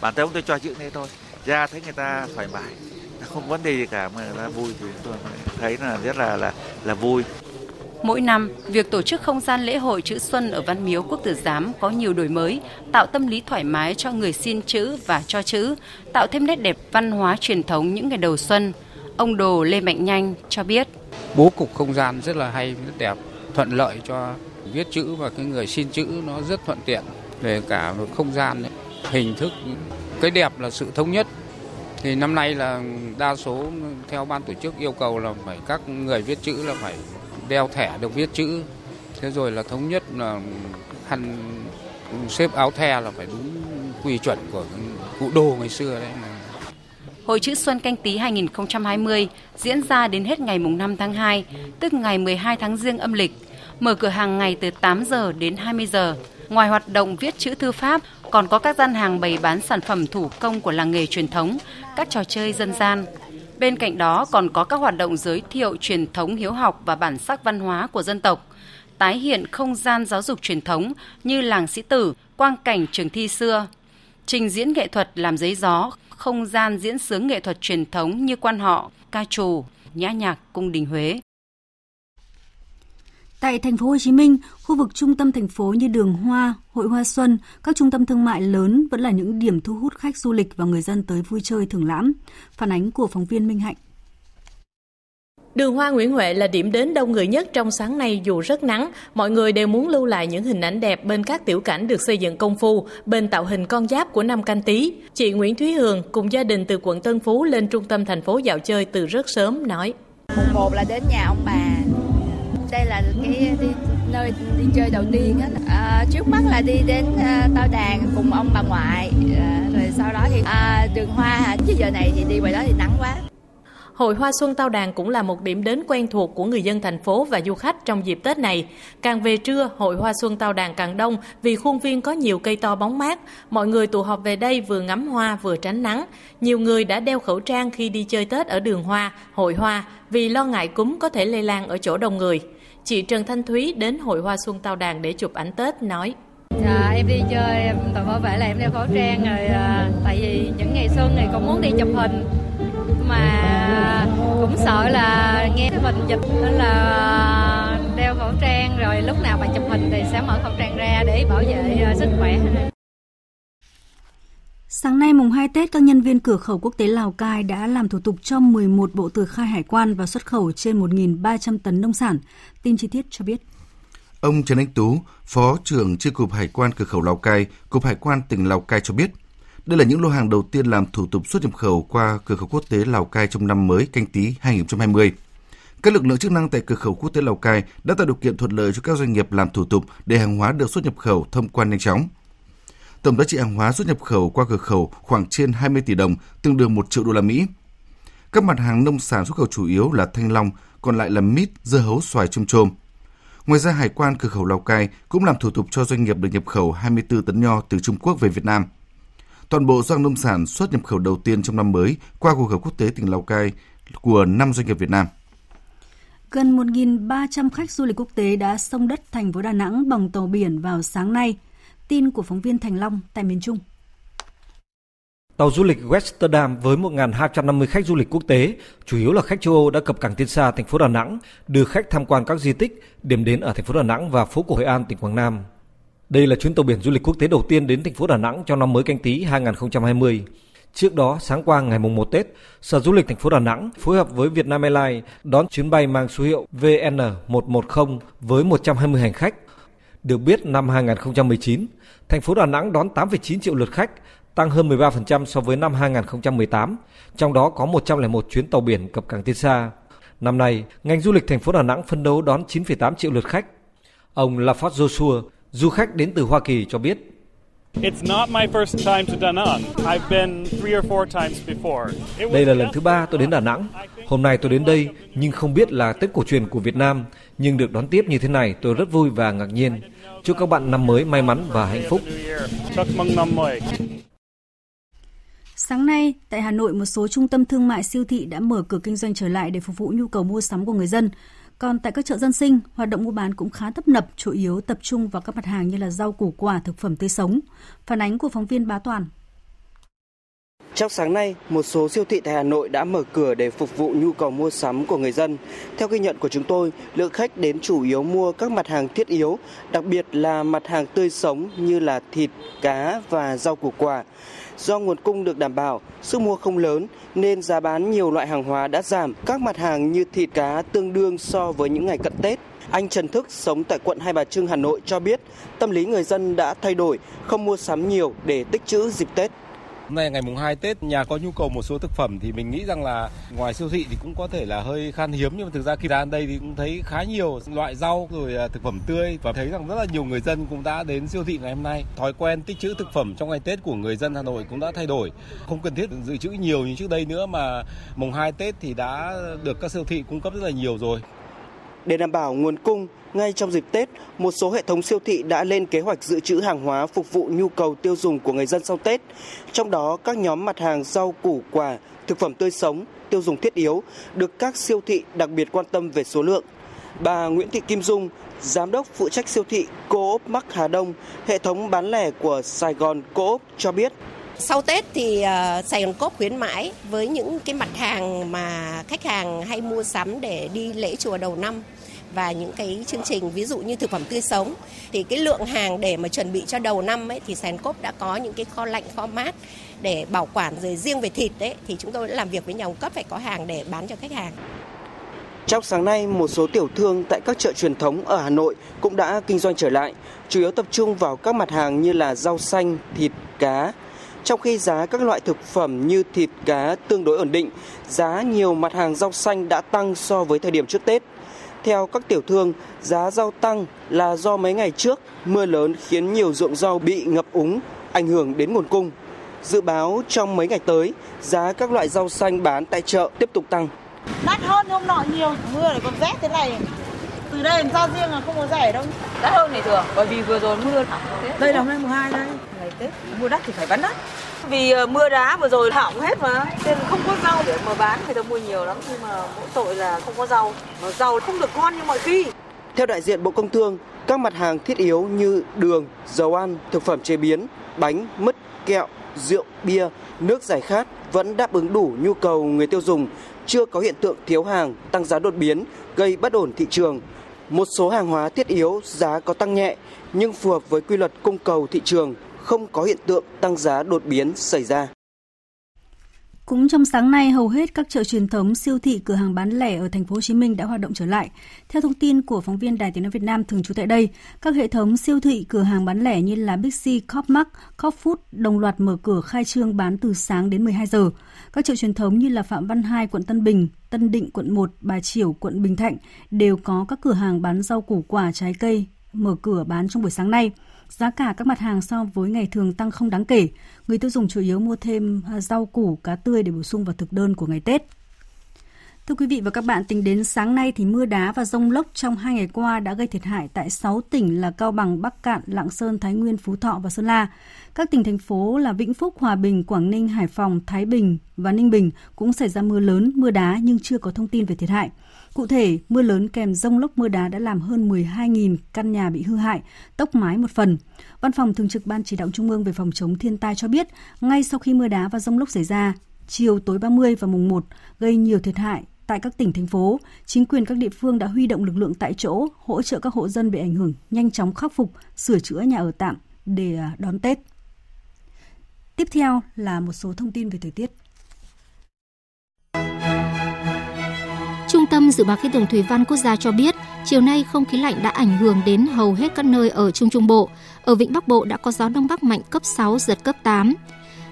[SPEAKER 20] Bản thân tôi cho chữ này thôi. Ra thấy người ta thoải mái. Không vấn đề gì cả mà người ta vui thì tôi thấy là rất là là là vui.
[SPEAKER 16] Mỗi năm, việc tổ chức không gian lễ hội chữ xuân ở Văn Miếu Quốc Tử Giám có nhiều đổi mới, tạo tâm lý thoải mái cho người xin chữ và cho chữ, tạo thêm nét đẹp văn hóa truyền thống những ngày đầu xuân. Ông Đồ Lê Mạnh Nhanh cho biết.
[SPEAKER 21] Bố cục không gian rất là hay, rất đẹp, thuận lợi cho viết chữ và cái người xin chữ nó rất thuận tiện về cả một không gian, ấy, hình thức. Cái đẹp là sự thống nhất. Thì năm nay là đa số theo ban tổ chức yêu cầu là phải các người viết chữ là phải đeo thẻ được viết chữ. Thế rồi là thống nhất là khăn xếp áo the là phải đúng quy chuẩn của cụ đồ ngày xưa đấy.
[SPEAKER 16] Hội chữ Xuân canh tí 2020 diễn ra đến hết ngày mùng 5 tháng 2, tức ngày 12 tháng Giêng âm lịch, mở cửa hàng ngày từ 8 giờ đến 20 giờ. Ngoài hoạt động viết chữ thư pháp, còn có các gian hàng bày bán sản phẩm thủ công của làng nghề truyền thống, các trò chơi dân gian. Bên cạnh đó còn có các hoạt động giới thiệu truyền thống hiếu học và bản sắc văn hóa của dân tộc, tái hiện không gian giáo dục truyền thống như làng sĩ tử, quang cảnh trường thi xưa, trình diễn nghệ thuật làm giấy gió, không gian diễn sướng nghệ thuật truyền thống như quan họ, ca trù, nhã nhạc cung đình Huế.
[SPEAKER 1] Tại thành phố Hồ Chí Minh, khu vực trung tâm thành phố như đường Hoa, Hội Hoa Xuân, các trung tâm thương mại lớn vẫn là những điểm thu hút khách du lịch và người dân tới vui chơi thưởng lãm. Phản ánh của phóng viên Minh Hạnh.
[SPEAKER 22] Đường Hoa Nguyễn Huệ là điểm đến đông người nhất trong sáng nay dù rất nắng, mọi người đều muốn lưu lại những hình ảnh đẹp bên các tiểu cảnh được xây dựng công phu, bên tạo hình con giáp của năm canh tí. Chị Nguyễn Thúy Hường cùng gia đình từ quận Tân Phú lên trung tâm thành phố dạo chơi từ rất sớm nói.
[SPEAKER 23] Mùng 1 là đến nhà ông bà, đây là cái đi, nơi đi chơi đầu tiên á. À, trước mắt là đi đến à, Tao Đàn cùng ông bà ngoại, à, rồi sau đó thì à, đường hoa chứ giờ này thì đi ngoài đó thì nắng quá.
[SPEAKER 22] Hội Hoa Xuân Tao Đàn cũng là một điểm đến quen thuộc của người dân thành phố và du khách trong dịp Tết này. Càng về trưa, Hội Hoa Xuân Tao Đàn càng đông vì khuôn viên có nhiều cây to bóng mát. Mọi người tụ họp về đây vừa ngắm hoa vừa tránh nắng. Nhiều người đã đeo khẩu trang khi đi chơi Tết ở đường hoa, hội hoa vì lo ngại cúm có thể lây lan ở chỗ đông người. Chị Trần Thanh Thúy đến Hội Hoa Xuân Tao Đàn để chụp ảnh Tết nói.
[SPEAKER 24] À, em đi chơi, em tự bảo vệ là em đeo khẩu trang rồi à, tại vì những ngày xuân này cũng muốn đi chụp hình mà cũng sợ là nghe cái bệnh dịch nên là đeo khẩu trang rồi lúc nào mà chụp hình thì sẽ mở khẩu trang ra để bảo vệ sức khỏe
[SPEAKER 1] Sáng nay mùng 2 Tết, các nhân viên cửa khẩu quốc tế Lào Cai đã làm thủ tục cho 11 bộ tờ khai hải quan và xuất khẩu trên 1.300 tấn nông sản. Tin chi tiết cho biết.
[SPEAKER 13] Ông Trần Anh Tú, Phó trưởng Chi cục Hải quan cửa khẩu Lào Cai, Cục Hải quan tỉnh Lào Cai cho biết, đây là những lô hàng đầu tiên làm thủ tục xuất nhập khẩu qua cửa khẩu quốc tế Lào Cai trong năm mới canh tí 2020. Các lực lượng chức năng tại cửa khẩu quốc tế Lào Cai đã tạo điều kiện thuận lợi cho các doanh nghiệp làm thủ tục để hàng hóa được xuất nhập khẩu thông quan nhanh chóng. Tổng giá trị hàng hóa xuất nhập khẩu qua cửa khẩu khoảng trên 20 tỷ đồng, tương đương 1 triệu đô la Mỹ. Các mặt hàng nông sản xuất khẩu chủ yếu là thanh long, còn lại là mít, dưa hấu, xoài chôm chôm. Ngoài ra, Hải quan cửa khẩu Lào Cai cũng làm thủ tục cho doanh nghiệp được nhập khẩu 24 tấn nho từ Trung Quốc về Việt Nam. Toàn bộ doanh nông sản xuất nhập khẩu đầu tiên trong năm mới qua cửa khẩu quốc tế tỉnh Lào Cai của 5 doanh nghiệp Việt Nam.
[SPEAKER 1] Gần 1.300 khách du lịch quốc tế đã sông đất thành phố Đà Nẵng bằng tàu biển vào sáng nay. Tin của phóng viên Thành Long tại miền Trung.
[SPEAKER 2] Tàu du lịch Westerdam với 1.250 khách du lịch quốc tế, chủ yếu là khách châu Âu đã cập cảng Tiên Sa, thành phố Đà Nẵng, đưa khách tham quan các di tích, điểm đến ở thành phố Đà Nẵng và phố cổ Hội An, tỉnh Quảng Nam. Đây là chuyến tàu biển du lịch quốc tế đầu tiên đến thành phố Đà Nẵng trong năm mới canh tí 2020. Trước đó, sáng qua ngày mùng 1 Tết, Sở Du lịch thành phố Đà Nẵng phối hợp với Vietnam Airlines đón chuyến bay mang số hiệu VN110 với 120 hành khách. Được biết, năm 2019, thành phố Đà Nẵng đón 8,9 triệu lượt khách, tăng hơn 13% so với năm 2018, trong đó có 101 chuyến tàu biển cập cảng Tiên Sa. Năm nay, ngành du lịch thành phố Đà Nẵng phân đấu đón 9,8 triệu lượt khách. Ông Lafort Joshua, du khách đến từ Hoa Kỳ cho biết, đây là lần thứ ba tôi đến Đà Nẵng. Hôm nay tôi đến đây nhưng không biết là Tết cổ truyền của Việt Nam, nhưng được đón tiếp như thế này tôi rất vui và ngạc nhiên. Chúc các bạn năm mới may mắn và hạnh phúc.
[SPEAKER 25] Chúc mừng năm mới.
[SPEAKER 1] Sáng nay, tại Hà Nội, một số trung tâm thương mại siêu thị đã mở cửa kinh doanh trở lại để phục vụ nhu cầu mua sắm của người dân. Còn tại các chợ dân sinh, hoạt động mua bán cũng khá tấp nập, chủ yếu tập trung vào các mặt hàng như là rau củ quả, thực phẩm tươi sống. Phản ánh của phóng viên Bá Toàn.
[SPEAKER 26] Trong sáng nay, một số siêu thị tại Hà Nội đã mở cửa để phục vụ nhu cầu mua sắm của người dân. Theo ghi nhận của chúng tôi, lượng khách đến chủ yếu mua các mặt hàng thiết yếu, đặc biệt là mặt hàng tươi sống như là thịt, cá và rau củ quả. Do nguồn cung được đảm bảo, sức mua không lớn nên giá bán nhiều loại hàng hóa đã giảm. Các mặt hàng như thịt cá tương đương so với những ngày cận Tết. Anh Trần Thức sống tại quận Hai Bà Trưng, Hà Nội cho biết tâm lý người dân đã thay đổi, không mua sắm nhiều để tích trữ dịp Tết.
[SPEAKER 21] Hôm nay ngày mùng 2 Tết, nhà có nhu cầu một số thực phẩm thì mình nghĩ rằng là ngoài siêu thị thì cũng có thể là hơi khan hiếm nhưng mà thực ra khi ra đây thì cũng thấy khá nhiều loại rau, rồi à, thực phẩm tươi và thấy rằng rất là nhiều người dân cũng đã đến siêu thị ngày hôm nay. Thói quen tích trữ thực phẩm trong ngày Tết của người dân Hà Nội cũng đã thay đổi. Không cần thiết dự trữ nhiều như trước đây nữa mà mùng 2 Tết thì đã được các siêu thị cung cấp rất là nhiều rồi.
[SPEAKER 26] Để đảm bảo nguồn cung, ngay trong dịp Tết, một số hệ thống siêu thị đã lên kế hoạch dự trữ hàng hóa phục vụ nhu cầu tiêu dùng của người dân sau Tết. Trong đó, các nhóm mặt hàng rau củ quả, thực phẩm tươi sống, tiêu dùng thiết yếu được các siêu thị đặc biệt quan tâm về số lượng. Bà Nguyễn Thị Kim Dung, giám đốc phụ trách siêu thị Coop Mắc Hà Đông, hệ thống bán lẻ của Sài Gòn Coop cho biết
[SPEAKER 27] sau Tết thì uh, Sài Gòn Cốp khuyến mãi với những cái mặt hàng mà khách hàng hay mua sắm để đi lễ chùa đầu năm và những cái chương trình ví dụ như thực phẩm tươi sống thì cái lượng hàng để mà chuẩn bị cho đầu năm ấy thì Sàn Cốp đã có những cái kho lạnh kho mát để bảo quản rồi riêng về thịt đấy thì chúng tôi đã làm việc với nhà cung cấp phải có hàng để bán cho khách hàng.
[SPEAKER 26] Trong sáng nay, một số tiểu thương tại các chợ truyền thống ở Hà Nội cũng đã kinh doanh trở lại, chủ yếu tập trung vào các mặt hàng như là rau xanh, thịt, cá. Trong khi giá các loại thực phẩm như thịt, cá tương đối ổn định, giá nhiều mặt hàng rau xanh đã tăng so với thời điểm trước Tết. Theo các tiểu thương, giá rau tăng là do mấy ngày trước mưa lớn khiến nhiều ruộng rau bị ngập úng, ảnh hưởng đến nguồn cung. Dự báo trong mấy ngày tới, giá các loại rau xanh bán tại chợ tiếp tục tăng.
[SPEAKER 28] Đắt hơn hôm nọ nhiều, mưa lại còn rét thế này. Từ đây sao riêng là không có rẻ đâu.
[SPEAKER 23] Đắt hơn này thường, bởi vì vừa rồi mưa.
[SPEAKER 28] Đây là hôm nay mùng 2 đây.
[SPEAKER 23] Ngày Tết, đắt thì phải bán đắt. Vì ờ, mưa đá vừa rồi hỏng hết mà nên không có rau để mà bán người ta mua nhiều lắm. Nhưng mà mỗi tội là không có rau. Mà rau không được ngon như mọi khi.
[SPEAKER 26] Theo đại diện Bộ Công Thương các mặt hàng thiết yếu như đường, dầu ăn, thực phẩm chế biến, bánh, mứt, kẹo, rượu, bia, nước giải khát vẫn đáp ứng đủ nhu cầu người tiêu dùng, chưa có hiện tượng thiếu hàng, tăng giá đột biến, gây bất ổn thị trường. Một số hàng hóa thiết yếu giá có tăng nhẹ nhưng phù hợp với quy luật cung cầu thị trường, không có hiện tượng tăng giá đột biến xảy ra.
[SPEAKER 1] Cũng trong sáng nay, hầu hết các chợ truyền thống, siêu thị, cửa hàng bán lẻ ở thành phố Hồ Chí Minh đã hoạt động trở lại. Theo thông tin của phóng viên Đài Tiếng nói Việt Nam thường trú tại đây, các hệ thống siêu thị, cửa hàng bán lẻ như là Big C, Copmark, Copfood đồng loạt mở cửa khai trương bán từ sáng đến 12 giờ. Các chợ truyền thống như là Phạm Văn Hai, quận Tân Bình, Tân Định, quận 1, Bà Triểu quận Bình Thạnh đều có các cửa hàng bán rau củ quả, trái cây mở cửa bán trong buổi sáng nay. Giá cả các mặt hàng so với ngày thường tăng không đáng kể. Người tiêu dùng chủ yếu mua thêm à, rau củ, cá tươi để bổ sung vào thực đơn của ngày Tết. Thưa quý vị và các bạn, tính đến sáng nay thì mưa đá và rông lốc trong hai ngày qua đã gây thiệt hại tại 6 tỉnh là Cao Bằng, Bắc Cạn, Lạng Sơn, Thái Nguyên, Phú Thọ và Sơn La. Các tỉnh thành phố là Vĩnh Phúc, Hòa Bình, Quảng Ninh, Hải Phòng, Thái Bình và Ninh Bình cũng xảy ra mưa lớn, mưa đá nhưng chưa có thông tin về thiệt hại. Cụ thể, mưa lớn kèm rông lốc mưa đá đã làm hơn 12.000 căn nhà bị hư hại, tốc mái một phần. Văn phòng Thường trực Ban Chỉ đạo Trung ương về phòng chống thiên tai cho biết, ngay sau khi mưa đá và rông lốc xảy ra, chiều tối 30 và mùng 1 gây nhiều thiệt hại tại các tỉnh thành phố, chính quyền các địa phương đã huy động lực lượng tại chỗ hỗ trợ các hộ dân bị ảnh hưởng nhanh chóng khắc phục, sửa chữa nhà ở tạm để à, đón Tết. Tiếp theo là một số thông tin về thời tiết.
[SPEAKER 29] Tâm Dự báo Khí tượng Thủy văn Quốc gia cho biết, chiều nay không khí lạnh đã ảnh hưởng đến hầu hết các nơi ở Trung Trung Bộ. Ở Vịnh Bắc Bộ đã có gió Đông Bắc mạnh cấp 6, giật cấp 8.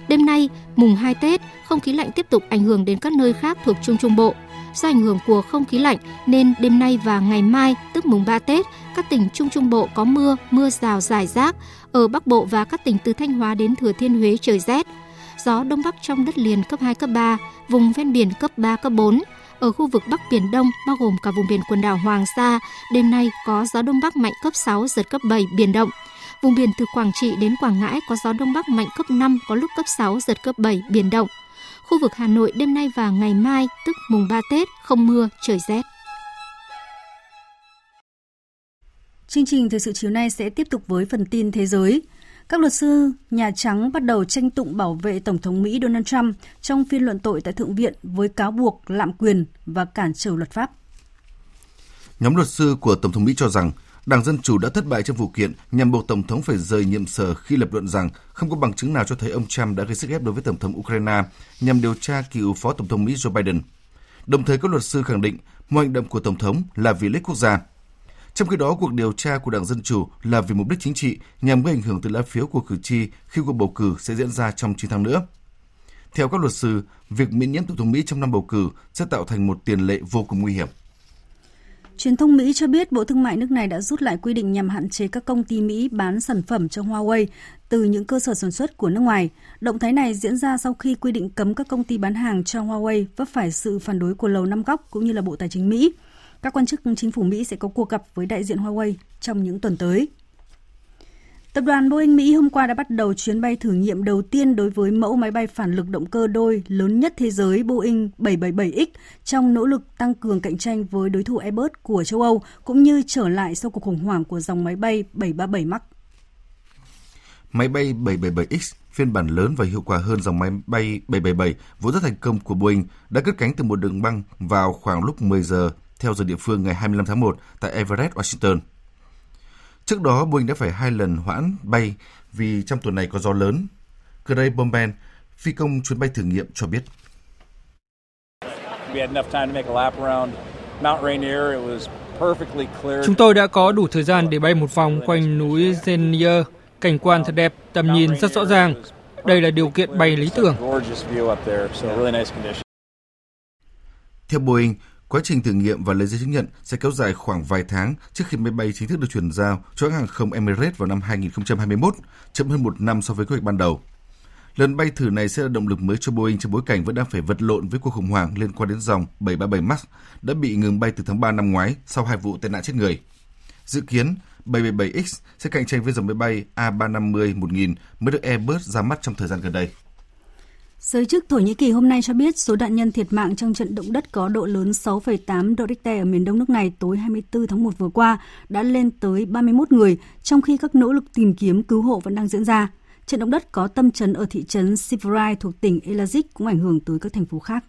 [SPEAKER 29] Đêm nay, mùng 2 Tết, không khí lạnh tiếp tục ảnh hưởng đến các nơi khác thuộc Trung Trung Bộ. Do ảnh hưởng của không khí lạnh nên đêm nay và ngày mai, tức mùng 3 Tết, các tỉnh Trung Trung Bộ có mưa, mưa rào rải rác. Ở Bắc Bộ và các tỉnh từ Thanh Hóa đến Thừa Thiên Huế trời rét. Gió Đông Bắc trong đất liền cấp 2, cấp 3, vùng ven biển cấp 3, cấp 4. Ở khu vực Bắc Biển Đông, bao gồm cả vùng biển quần đảo Hoàng Sa, đêm nay có gió Đông Bắc mạnh cấp 6, giật cấp 7, biển động. Vùng biển từ Quảng Trị đến Quảng Ngãi có gió Đông Bắc mạnh cấp 5, có lúc cấp 6, giật cấp 7, biển động. Khu vực Hà Nội đêm nay và ngày mai, tức mùng 3 Tết, không mưa, trời rét.
[SPEAKER 1] Chương trình thời sự chiều nay sẽ tiếp tục với phần tin thế giới. Các luật sư Nhà Trắng bắt đầu tranh tụng bảo vệ Tổng thống Mỹ Donald Trump trong phiên luận tội tại Thượng viện với cáo buộc lạm quyền và cản trở luật pháp.
[SPEAKER 13] Nhóm luật sư của Tổng thống Mỹ cho rằng Đảng Dân Chủ đã thất bại trong vụ kiện nhằm buộc Tổng thống phải rời nhiệm sở khi lập luận rằng không có bằng chứng nào cho thấy ông Trump đã gây sức ép đối với Tổng thống Ukraine nhằm điều tra cựu Phó Tổng thống Mỹ Joe Biden. Đồng thời, các luật sư khẳng định mọi hành động của Tổng thống là vì lợi ích quốc gia. Trong khi đó, cuộc điều tra của Đảng Dân Chủ là vì mục đích chính trị nhằm gây ảnh hưởng tới lá phiếu của cử tri khi cuộc bầu cử sẽ diễn ra trong 9 tháng nữa. Theo các luật sư, việc miễn nhiễm Tổng thống Mỹ trong năm bầu cử sẽ tạo thành một tiền lệ vô cùng nguy hiểm.
[SPEAKER 1] Truyền thông Mỹ cho biết Bộ Thương mại nước này đã rút lại quy định nhằm hạn chế các công ty Mỹ bán sản phẩm cho Huawei từ những cơ sở sản xuất của nước ngoài. Động thái này diễn ra sau khi quy định cấm các công ty bán hàng cho Huawei vấp phải sự phản đối của Lầu Năm Góc cũng như là Bộ Tài chính Mỹ. Các quan chức chính phủ Mỹ sẽ có cuộc gặp với đại diện Huawei trong những tuần tới. Tập đoàn Boeing Mỹ hôm qua đã bắt đầu chuyến bay thử nghiệm đầu tiên đối với mẫu máy bay phản lực động cơ đôi lớn nhất thế giới Boeing 777X trong nỗ lực tăng cường cạnh tranh với đối thủ Airbus của châu Âu, cũng như trở lại sau cuộc khủng hoảng của dòng máy bay 737 MAX.
[SPEAKER 13] Máy bay 777X phiên bản lớn và hiệu quả hơn dòng máy bay 777 vốn rất thành công của Boeing, đã cất cánh từ một đường băng vào khoảng lúc 10 giờ theo giờ địa phương ngày 25 tháng 1 tại Everett, Washington. Trước đó, Boeing đã phải hai lần hoãn bay vì trong tuần này có gió lớn. Craig Bomben, phi công chuyến bay thử nghiệm cho biết.
[SPEAKER 14] Chúng tôi đã có đủ thời gian để bay một vòng quanh núi Zenier. Cảnh quan thật đẹp, tầm nhìn rất rõ ràng. Đây là điều kiện bay lý tưởng.
[SPEAKER 13] Theo Boeing, Quá trình thử nghiệm và lấy giấy chứng nhận sẽ kéo dài khoảng vài tháng trước khi máy bay chính thức được chuyển giao cho hãng hàng không Emirates vào năm 2021, chậm hơn một năm so với kế hoạch ban đầu. Lần bay thử này sẽ là động lực mới cho Boeing trong bối cảnh vẫn đang phải vật lộn với cuộc khủng hoảng liên quan đến dòng 737 MAX đã bị ngừng bay từ tháng 3 năm ngoái sau hai vụ tai nạn chết người. Dự kiến, 777X sẽ cạnh tranh với dòng máy bay A350-1000 mới được Airbus ra mắt trong thời gian gần đây.
[SPEAKER 1] Giới chức Thổ Nhĩ Kỳ hôm nay cho biết số nạn nhân thiệt mạng trong trận động đất có độ lớn 6,8 độ Richter ở miền đông nước này tối 24 tháng 1 vừa qua đã lên tới 31 người, trong khi các nỗ lực tìm kiếm cứu hộ vẫn đang diễn ra. Trận động đất có tâm chấn ở thị trấn Sivrai thuộc tỉnh Elazig cũng ảnh hưởng tới các thành phố khác.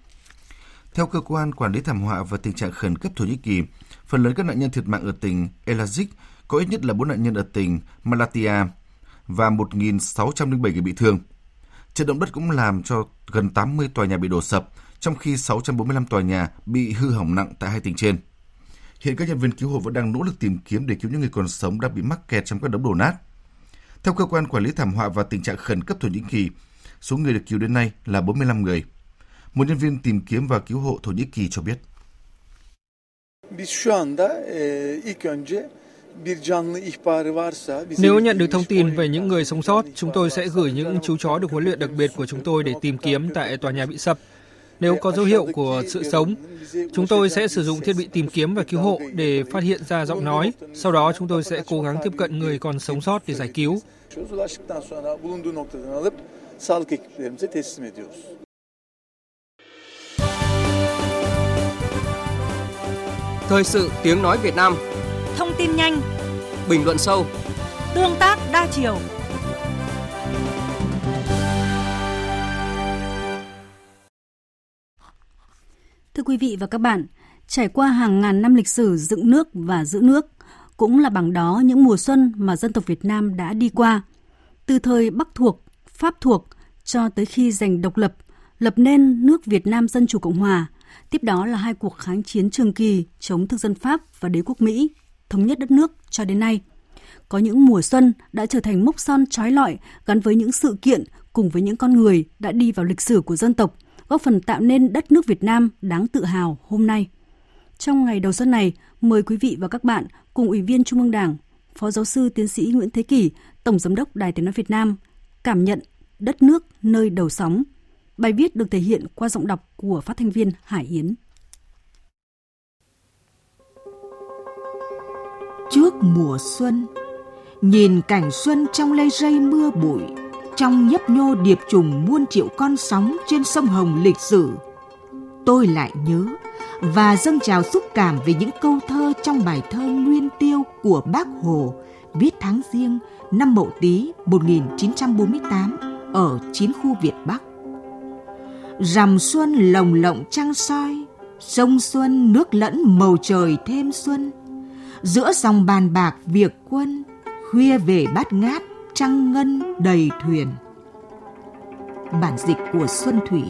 [SPEAKER 13] Theo cơ quan quản lý thảm họa và tình trạng khẩn cấp Thổ Nhĩ Kỳ, phần lớn các nạn nhân thiệt mạng ở tỉnh Elazig có ít nhất là 4 nạn nhân ở tỉnh Malatya và 1.607 người bị thương. Trận động đất cũng làm cho gần 80 tòa nhà bị đổ sập, trong khi 645 tòa nhà bị hư hỏng nặng tại hai tỉnh trên. Hiện các nhân viên cứu hộ vẫn đang nỗ lực tìm kiếm để cứu những người còn sống đã bị mắc kẹt trong các đống đổ nát. Theo cơ quan quản lý thảm họa và tình trạng khẩn cấp Thổ Nhĩ Kỳ, số người được cứu đến nay là 45 người. Một nhân viên tìm kiếm và cứu hộ Thổ Nhĩ Kỳ cho biết.
[SPEAKER 30] Biz şu anda e, ilk önce
[SPEAKER 14] nếu nhận được thông tin về những người sống sót, chúng tôi sẽ gửi những chú chó được huấn luyện đặc biệt của chúng tôi để tìm kiếm tại tòa nhà bị sập. Nếu có dấu hiệu của sự sống, chúng tôi sẽ sử dụng thiết bị tìm kiếm và cứu hộ để phát hiện ra giọng nói. Sau đó chúng tôi sẽ cố gắng tiếp cận người còn sống sót để giải cứu.
[SPEAKER 31] Thời sự tiếng nói Việt Nam
[SPEAKER 32] Thông tin nhanh
[SPEAKER 31] Bình luận sâu
[SPEAKER 32] Tương tác đa chiều
[SPEAKER 1] Thưa quý vị và các bạn, trải qua hàng ngàn năm lịch sử dựng nước và giữ nước, cũng là bằng đó những mùa xuân mà dân tộc Việt Nam đã đi qua. Từ thời Bắc thuộc, Pháp thuộc cho tới khi giành độc lập, lập nên nước Việt Nam Dân Chủ Cộng Hòa. Tiếp đó là hai cuộc kháng chiến trường kỳ chống thực dân Pháp và đế quốc Mỹ, thống nhất đất nước cho đến nay. Có những mùa xuân đã trở thành mốc son trói lọi gắn với những sự kiện cùng với những con người đã đi vào lịch sử của dân tộc, góp phần tạo nên đất nước Việt Nam đáng tự hào hôm nay. Trong ngày đầu xuân này, mời quý vị và các bạn cùng Ủy viên Trung ương Đảng, Phó Giáo sư Tiến sĩ Nguyễn Thế Kỷ, Tổng Giám đốc Đài Tiếng Nói Việt Nam, cảm nhận đất nước nơi đầu sóng. Bài viết được thể hiện qua giọng đọc của phát thanh viên Hải Yến.
[SPEAKER 33] Trước mùa xuân, nhìn cảnh xuân trong lây rây mưa bụi, trong nhấp nhô điệp trùng muôn triệu con sóng trên sông Hồng lịch sử, tôi lại nhớ và dâng trào xúc cảm về những câu thơ trong bài thơ Nguyên Tiêu của Bác Hồ viết tháng riêng năm Mậu Tý 1948 ở chín khu Việt Bắc. Rằm xuân lồng lộng trăng soi, sông xuân nước lẫn màu trời thêm xuân. Giữa dòng bàn bạc việc quân, khuya về bát ngát trăng ngân đầy thuyền. Bản dịch của Xuân Thủy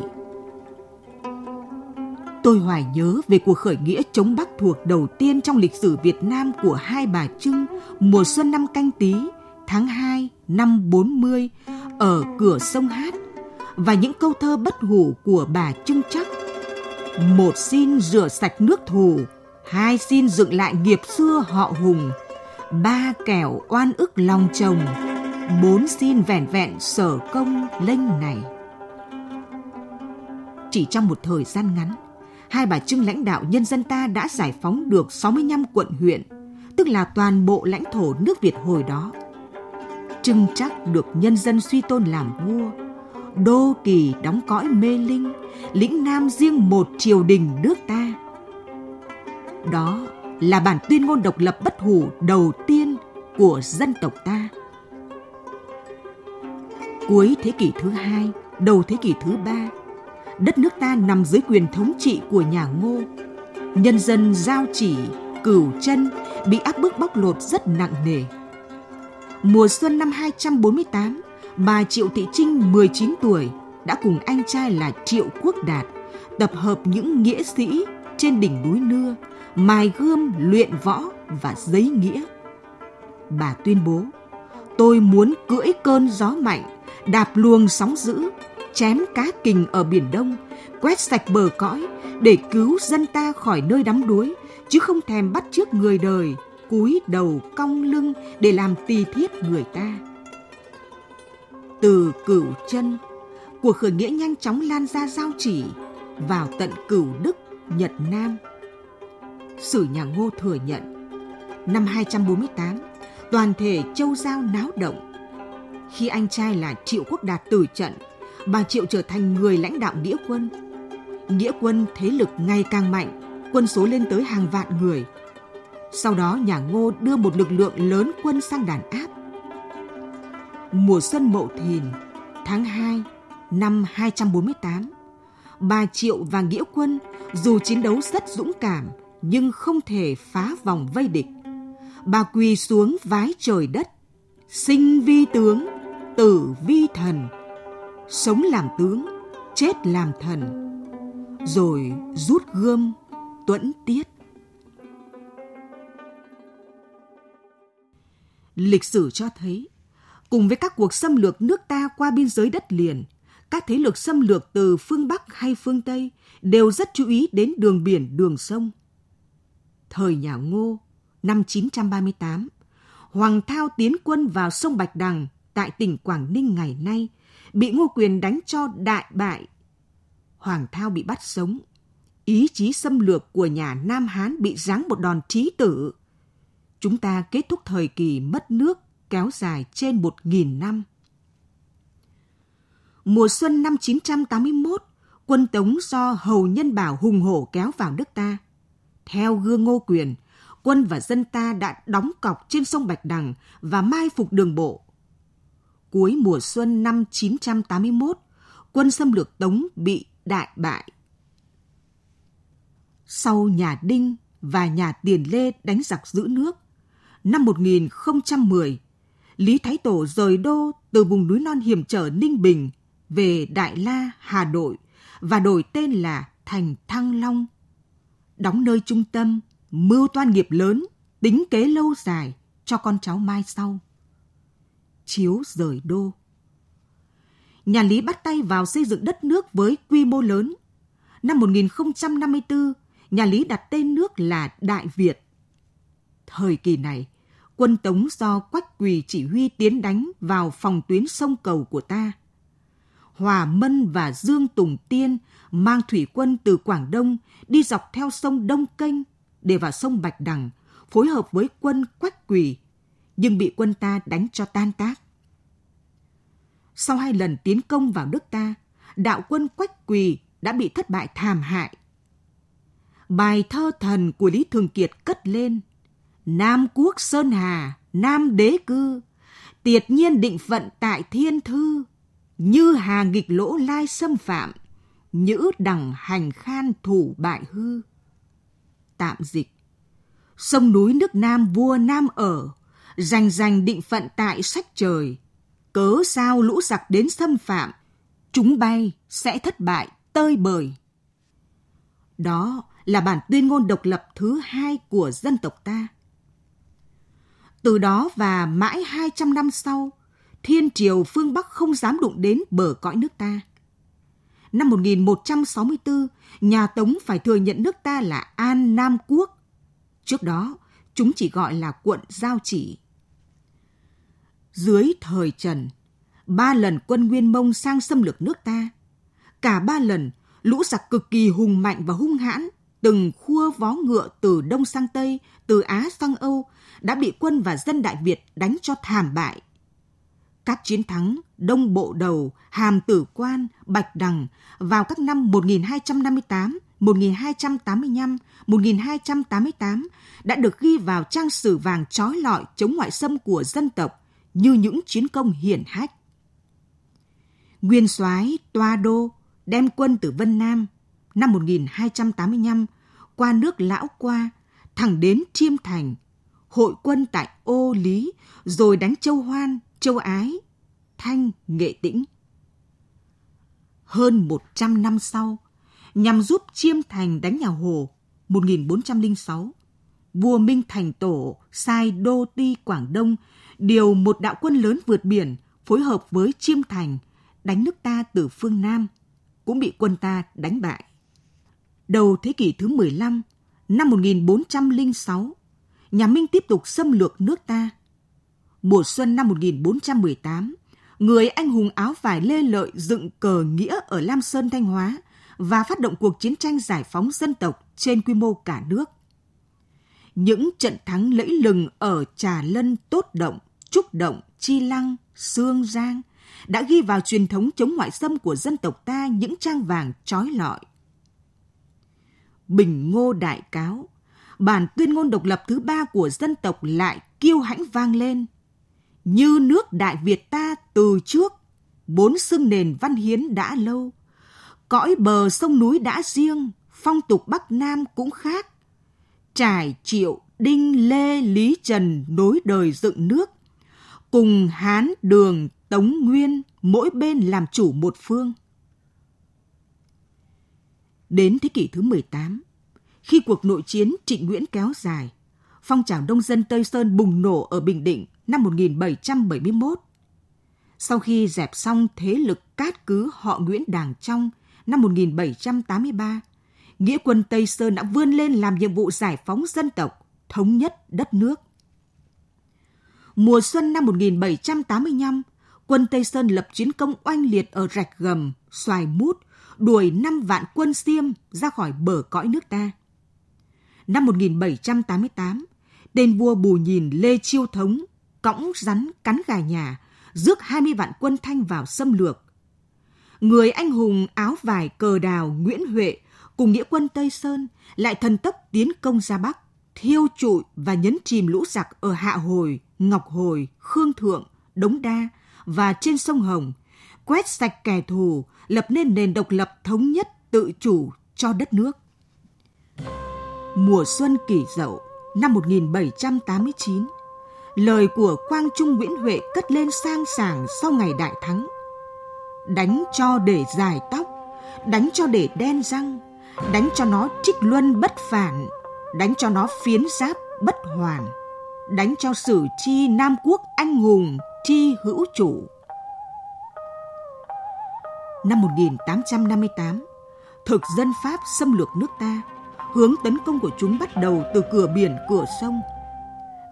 [SPEAKER 33] Tôi hoài nhớ về cuộc khởi nghĩa chống Bắc thuộc đầu tiên trong lịch sử Việt Nam của hai bà Trưng mùa xuân năm canh tý tháng 2 năm 40 ở cửa sông Hát và những câu thơ bất hủ của bà Trưng Chắc. Một xin rửa sạch nước thù, hai xin dựng lại nghiệp xưa họ hùng, ba kẻo oan ức lòng chồng, bốn xin vẻn vẹn sở công lênh này. Chỉ trong một thời gian ngắn, hai bà Trưng lãnh đạo nhân dân ta đã giải phóng được 65 quận huyện, tức là toàn bộ lãnh thổ nước Việt hồi đó. Trưng chắc được nhân dân suy tôn làm vua, đô kỳ đóng cõi mê linh, lĩnh nam riêng một triều đình nước ta. Đó là bản tuyên ngôn độc lập bất hủ đầu tiên của dân tộc ta. Cuối thế kỷ thứ hai, đầu thế kỷ thứ ba, đất nước ta nằm dưới quyền thống trị của nhà Ngô. Nhân dân giao chỉ, cửu chân bị áp bức bóc lột rất nặng nề. Mùa xuân năm 248, bà Triệu Thị Trinh 19 tuổi đã cùng anh trai là Triệu Quốc Đạt tập hợp những nghĩa sĩ trên đỉnh núi Nưa, mài gươm luyện võ và giấy nghĩa. Bà tuyên bố, tôi muốn cưỡi cơn gió mạnh, đạp luồng sóng dữ, chém cá kình ở Biển Đông, quét sạch bờ cõi để cứu dân ta khỏi nơi đắm đuối, chứ không thèm bắt trước người đời, cúi đầu cong lưng để làm tì thiết người ta. Từ cửu chân, cuộc khởi nghĩa nhanh chóng lan ra giao chỉ vào tận cửu Đức, Nhật Nam. Sử nhà Ngô thừa nhận, năm 248, toàn thể châu giao náo động. Khi anh trai là Triệu Quốc Đạt tử trận, bà Triệu trở thành người lãnh đạo nghĩa quân. Nghĩa quân thế lực ngày càng mạnh, quân số lên tới hàng vạn người. Sau đó nhà Ngô đưa một lực lượng lớn quân sang đàn áp. Mùa xuân Mậu Thìn, tháng 2 năm 248, bà Triệu và Nghĩa quân dù chiến đấu rất dũng cảm nhưng không thể phá vòng vây địch. Bà quỳ xuống vái trời đất, sinh vi tướng, tử vi thần, sống làm tướng, chết làm thần, rồi rút gươm tuẫn tiết. Lịch sử cho thấy, cùng với các cuộc xâm lược nước ta qua biên giới đất liền, các thế lực xâm lược từ phương Bắc hay phương Tây đều rất chú ý đến đường biển, đường sông. Thời nhà Ngô, năm 938, Hoàng Thao tiến quân vào sông Bạch Đằng tại tỉnh Quảng Ninh ngày nay, bị Ngô Quyền đánh cho đại bại. Hoàng Thao bị bắt sống. Ý chí xâm lược của nhà Nam Hán bị giáng một đòn trí tử. Chúng ta kết thúc thời kỳ mất nước kéo dài trên một nghìn năm. Mùa xuân năm 981, quân Tống do Hầu Nhân Bảo hùng hổ kéo vào nước ta. Theo gương Ngô Quyền, quân và dân ta đã đóng cọc trên sông Bạch Đằng và mai phục đường bộ. Cuối mùa xuân năm 981, quân xâm lược Tống bị đại bại. Sau nhà Đinh và nhà Tiền Lê đánh giặc giữ nước, năm 1010, Lý Thái Tổ rời đô từ vùng núi non hiểm trở Ninh Bình về Đại La, Hà Nội và đổi tên là thành Thăng Long. Đóng nơi trung tâm, mưu toan nghiệp lớn, tính kế lâu dài cho con cháu mai sau. Chiếu rời đô. Nhà Lý bắt tay vào xây dựng đất nước với quy mô lớn. Năm 1054, nhà Lý đặt tên nước là Đại Việt. Thời kỳ này, quân Tống do Quách Quỳ chỉ huy tiến đánh vào phòng tuyến sông cầu của ta. Hòa Mân và Dương Tùng Tiên mang thủy quân từ Quảng Đông đi dọc theo sông Đông Kênh để vào sông Bạch Đằng, phối hợp với quân Quách Quỳ, nhưng bị quân ta đánh cho tan tác. Sau hai lần tiến công vào nước ta, đạo quân Quách Quỳ đã bị thất bại thảm hại. Bài thơ thần của Lý Thường Kiệt cất lên – Nam quốc Sơn Hà, Nam đế cư, tiệt nhiên định phận tại thiên thư, như hà nghịch lỗ lai xâm phạm, nhữ đằng hành khan thủ bại hư. Tạm dịch Sông núi nước Nam vua Nam ở, rành rành định phận tại sách trời, cớ sao lũ giặc đến xâm phạm, chúng bay sẽ thất bại tơi bời. Đó là bản tuyên ngôn độc lập thứ hai của dân tộc ta. Từ đó và mãi 200 năm sau, thiên triều phương Bắc không dám đụng đến bờ cõi nước ta. Năm 1164, nhà Tống phải thừa nhận nước ta là An Nam Quốc. Trước đó, chúng chỉ gọi là quận Giao Chỉ. Dưới thời Trần, ba lần quân Nguyên Mông sang xâm lược nước ta. Cả ba lần, lũ giặc cực kỳ hùng mạnh và hung hãn, từng khua vó ngựa từ Đông sang Tây, từ Á sang Âu, đã bị quân và dân Đại Việt đánh cho thảm bại. Các chiến thắng Đông Bộ Đầu, Hàm Tử Quan, Bạch Đằng vào các năm 1258, 1285, 1288 đã được ghi vào trang sử vàng trói lọi chống ngoại xâm của dân tộc như những chiến công hiển hách. Nguyên soái Toa Đô đem quân từ Vân Nam năm 1285 qua nước Lão Qua thẳng đến Chiêm Thành hội quân tại Ô Lý, rồi đánh Châu Hoan, Châu Ái, Thanh, Nghệ Tĩnh. Hơn 100 năm sau, nhằm giúp Chiêm Thành đánh nhà Hồ 1406, vua Minh Thành Tổ sai Đô Ti Quảng Đông điều một đạo quân lớn vượt biển phối hợp với Chiêm Thành đánh nước ta từ phương Nam, cũng bị quân ta đánh bại. Đầu thế kỷ thứ 15, năm 1406, nhà Minh tiếp tục xâm lược nước ta. Mùa xuân năm 1418, người anh hùng áo vải Lê Lợi dựng cờ nghĩa ở Lam Sơn Thanh Hóa và phát động cuộc chiến tranh giải phóng dân tộc trên quy mô cả nước. Những trận thắng lẫy lừng ở Trà Lân, Tốt Động, Trúc Động, Chi Lăng, Sương Giang đã ghi vào truyền thống chống ngoại xâm của dân tộc ta những trang vàng trói lọi. Bình Ngô Đại Cáo bản tuyên ngôn độc lập thứ ba của dân tộc lại kiêu hãnh vang lên. Như nước Đại Việt ta từ trước, bốn xưng nền văn hiến đã lâu. Cõi bờ sông núi đã riêng, phong tục Bắc Nam cũng khác. Trải triệu, đinh, lê, lý trần nối đời dựng nước. Cùng Hán, Đường, Tống, Nguyên, mỗi bên làm chủ một phương. Đến thế kỷ thứ 18, khi cuộc nội chiến Trịnh Nguyễn kéo dài, phong trào nông dân Tây Sơn bùng nổ ở Bình Định năm 1771. Sau khi dẹp xong thế lực cát cứ họ Nguyễn Đàng Trong năm 1783, nghĩa quân Tây Sơn đã vươn lên làm nhiệm vụ giải phóng dân tộc, thống nhất đất nước. Mùa xuân năm 1785, quân Tây Sơn lập chiến công oanh liệt ở Rạch Gầm, Xoài Mút, đuổi 5 vạn quân Xiêm ra khỏi bờ cõi nước ta. Năm 1788, tên vua Bù Nhìn Lê Chiêu Thống cõng rắn cắn gà nhà, rước 20 vạn quân Thanh vào xâm lược. Người anh hùng áo vải cờ đào Nguyễn Huệ cùng nghĩa quân Tây Sơn lại thần tốc tiến công ra Bắc, thiêu trụi và nhấn chìm lũ giặc ở Hạ Hồi, Ngọc Hồi, Khương Thượng, Đống Đa và trên sông Hồng, quét sạch kẻ thù, lập nên nền độc lập thống nhất tự chủ cho đất nước. Mùa xuân kỷ dậu năm 1789, lời của Quang Trung Nguyễn Huệ cất lên sang sảng sau ngày đại thắng. Đánh cho để dài tóc, đánh cho để đen răng, đánh cho nó trích luân bất phản, đánh cho nó phiến giáp bất hoàn, đánh cho sử chi Nam Quốc anh hùng chi hữu chủ. Năm 1858, thực dân Pháp xâm lược nước ta, hướng tấn công của chúng bắt đầu từ cửa biển, cửa sông.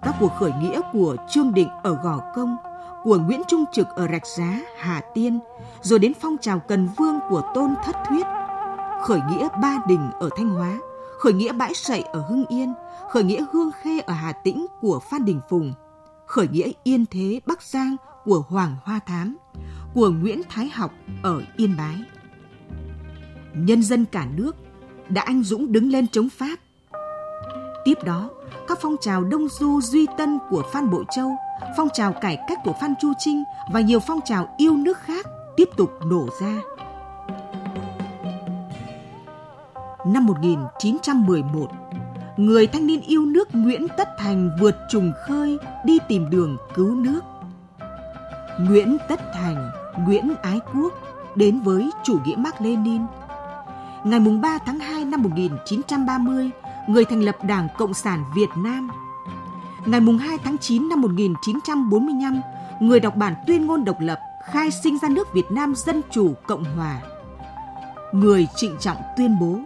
[SPEAKER 33] Các cuộc khởi nghĩa của Trương Định ở Gò Công, của Nguyễn Trung Trực ở Rạch Giá, Hà Tiên, rồi đến phong trào Cần Vương của Tôn Thất Thuyết, khởi nghĩa Ba Đình ở Thanh Hóa, khởi nghĩa Bãi Sậy ở Hưng Yên, khởi nghĩa Hương Khê ở Hà Tĩnh của Phan Đình Phùng, khởi nghĩa Yên Thế Bắc Giang của Hoàng Hoa Thám, của Nguyễn Thái Học ở Yên Bái. Nhân dân cả nước đã anh dũng đứng lên chống Pháp. Tiếp đó, các phong trào Đông Du Duy Tân của Phan Bội Châu, phong trào cải cách của Phan Chu Trinh và nhiều phong trào yêu nước khác tiếp tục nổ ra. Năm 1911, người thanh niên yêu nước Nguyễn Tất Thành vượt trùng khơi đi tìm đường cứu nước. Nguyễn Tất Thành, Nguyễn Ái Quốc đến với chủ nghĩa Mác Lenin. Ngày 3 tháng 2 năm 1930, người thành lập Đảng Cộng sản Việt Nam. Ngày 2 tháng 9 năm 1945, người đọc bản tuyên ngôn độc lập khai sinh ra nước Việt Nam Dân Chủ Cộng Hòa. Người trịnh trọng tuyên bố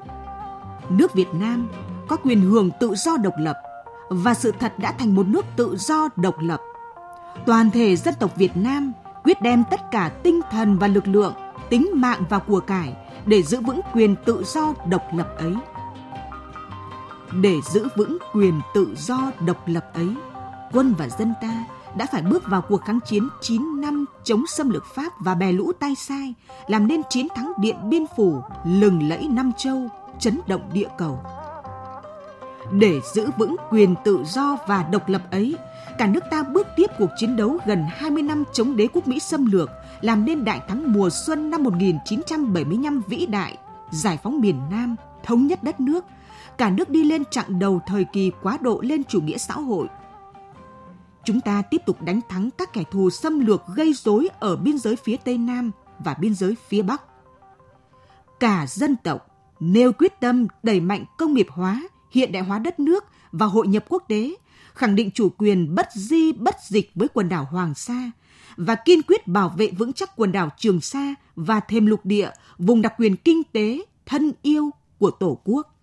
[SPEAKER 33] nước Việt Nam có quyền hưởng tự do độc lập và sự thật đã thành một nước tự do độc lập. Toàn thể dân tộc Việt Nam quyết đem tất cả tinh thần và lực lượng, tính mạng và của cải để giữ vững quyền tự do độc lập ấy. Để giữ vững quyền tự do độc lập ấy, quân và dân ta đã phải bước vào cuộc kháng chiến 9 năm chống xâm lược Pháp và bè lũ tay sai, làm nên chiến thắng Điện Biên Phủ lừng lẫy Nam Châu, chấn động địa cầu. Để giữ vững quyền tự do và độc lập ấy, cả nước ta bước tiếp cuộc chiến đấu gần 20 năm chống đế quốc Mỹ xâm lược, làm nên đại thắng mùa xuân năm 1975 vĩ đại, giải phóng miền Nam, thống nhất đất nước, cả nước đi lên chặng đầu thời kỳ quá độ lên chủ nghĩa xã hội. Chúng ta tiếp tục đánh thắng các kẻ thù xâm lược gây rối ở biên giới phía Tây Nam và biên giới phía Bắc. Cả dân tộc nêu quyết tâm đẩy mạnh công nghiệp hóa, hiện đại hóa đất nước và hội nhập quốc tế, khẳng định chủ quyền bất di bất dịch với quần đảo Hoàng Sa và kiên quyết bảo vệ vững chắc quần đảo Trường Sa và thêm lục địa, vùng đặc quyền kinh tế thân yêu của Tổ quốc.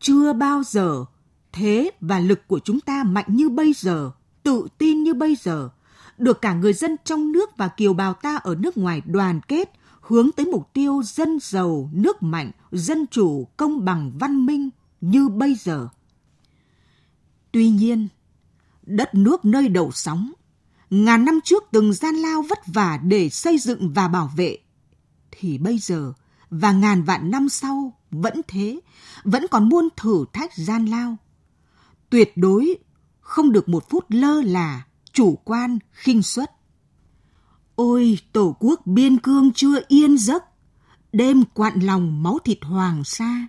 [SPEAKER 33] Chưa bao giờ thế và lực của chúng ta mạnh như bây giờ, tự tin như bây giờ, được cả người dân trong nước và kiều bào ta ở nước ngoài đoàn kết, hướng tới mục tiêu dân giàu, nước mạnh, dân chủ, công bằng, văn minh như bây giờ. Tuy nhiên, đất nước nơi đầu sóng, ngàn năm trước từng gian lao vất vả để xây dựng và bảo vệ, thì bây giờ và ngàn vạn năm sau vẫn thế, vẫn còn muôn thử thách gian lao. Tuyệt đối không được một phút lơ là, chủ quan, khinh suất. Ôi tổ quốc biên cương chưa yên giấc, đêm quặn lòng máu thịt hoàng sa,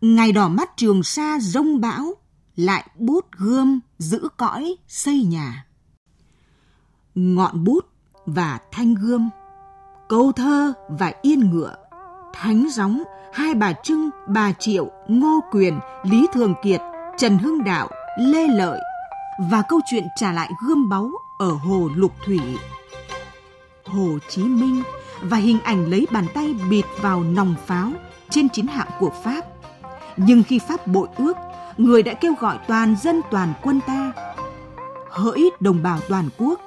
[SPEAKER 33] ngày đỏ mắt trường sa rông bão, lại bút gươm giữ cõi xây nhà. Ngọn bút và thanh gươm, câu thơ và yên ngựa, thánh gióng, hai bà Trưng, bà Triệu, Ngô Quyền, Lý Thường Kiệt, Trần Hưng Đạo, Lê Lợi và câu chuyện trả lại gươm báu ở hồ Lục Thủy. Hồ Chí Minh và hình ảnh lấy bàn tay bịt vào nòng pháo trên chiến hạm của Pháp. Nhưng khi Pháp bội ước, người đã kêu gọi toàn dân toàn quân ta. Hỡi đồng bào toàn quốc,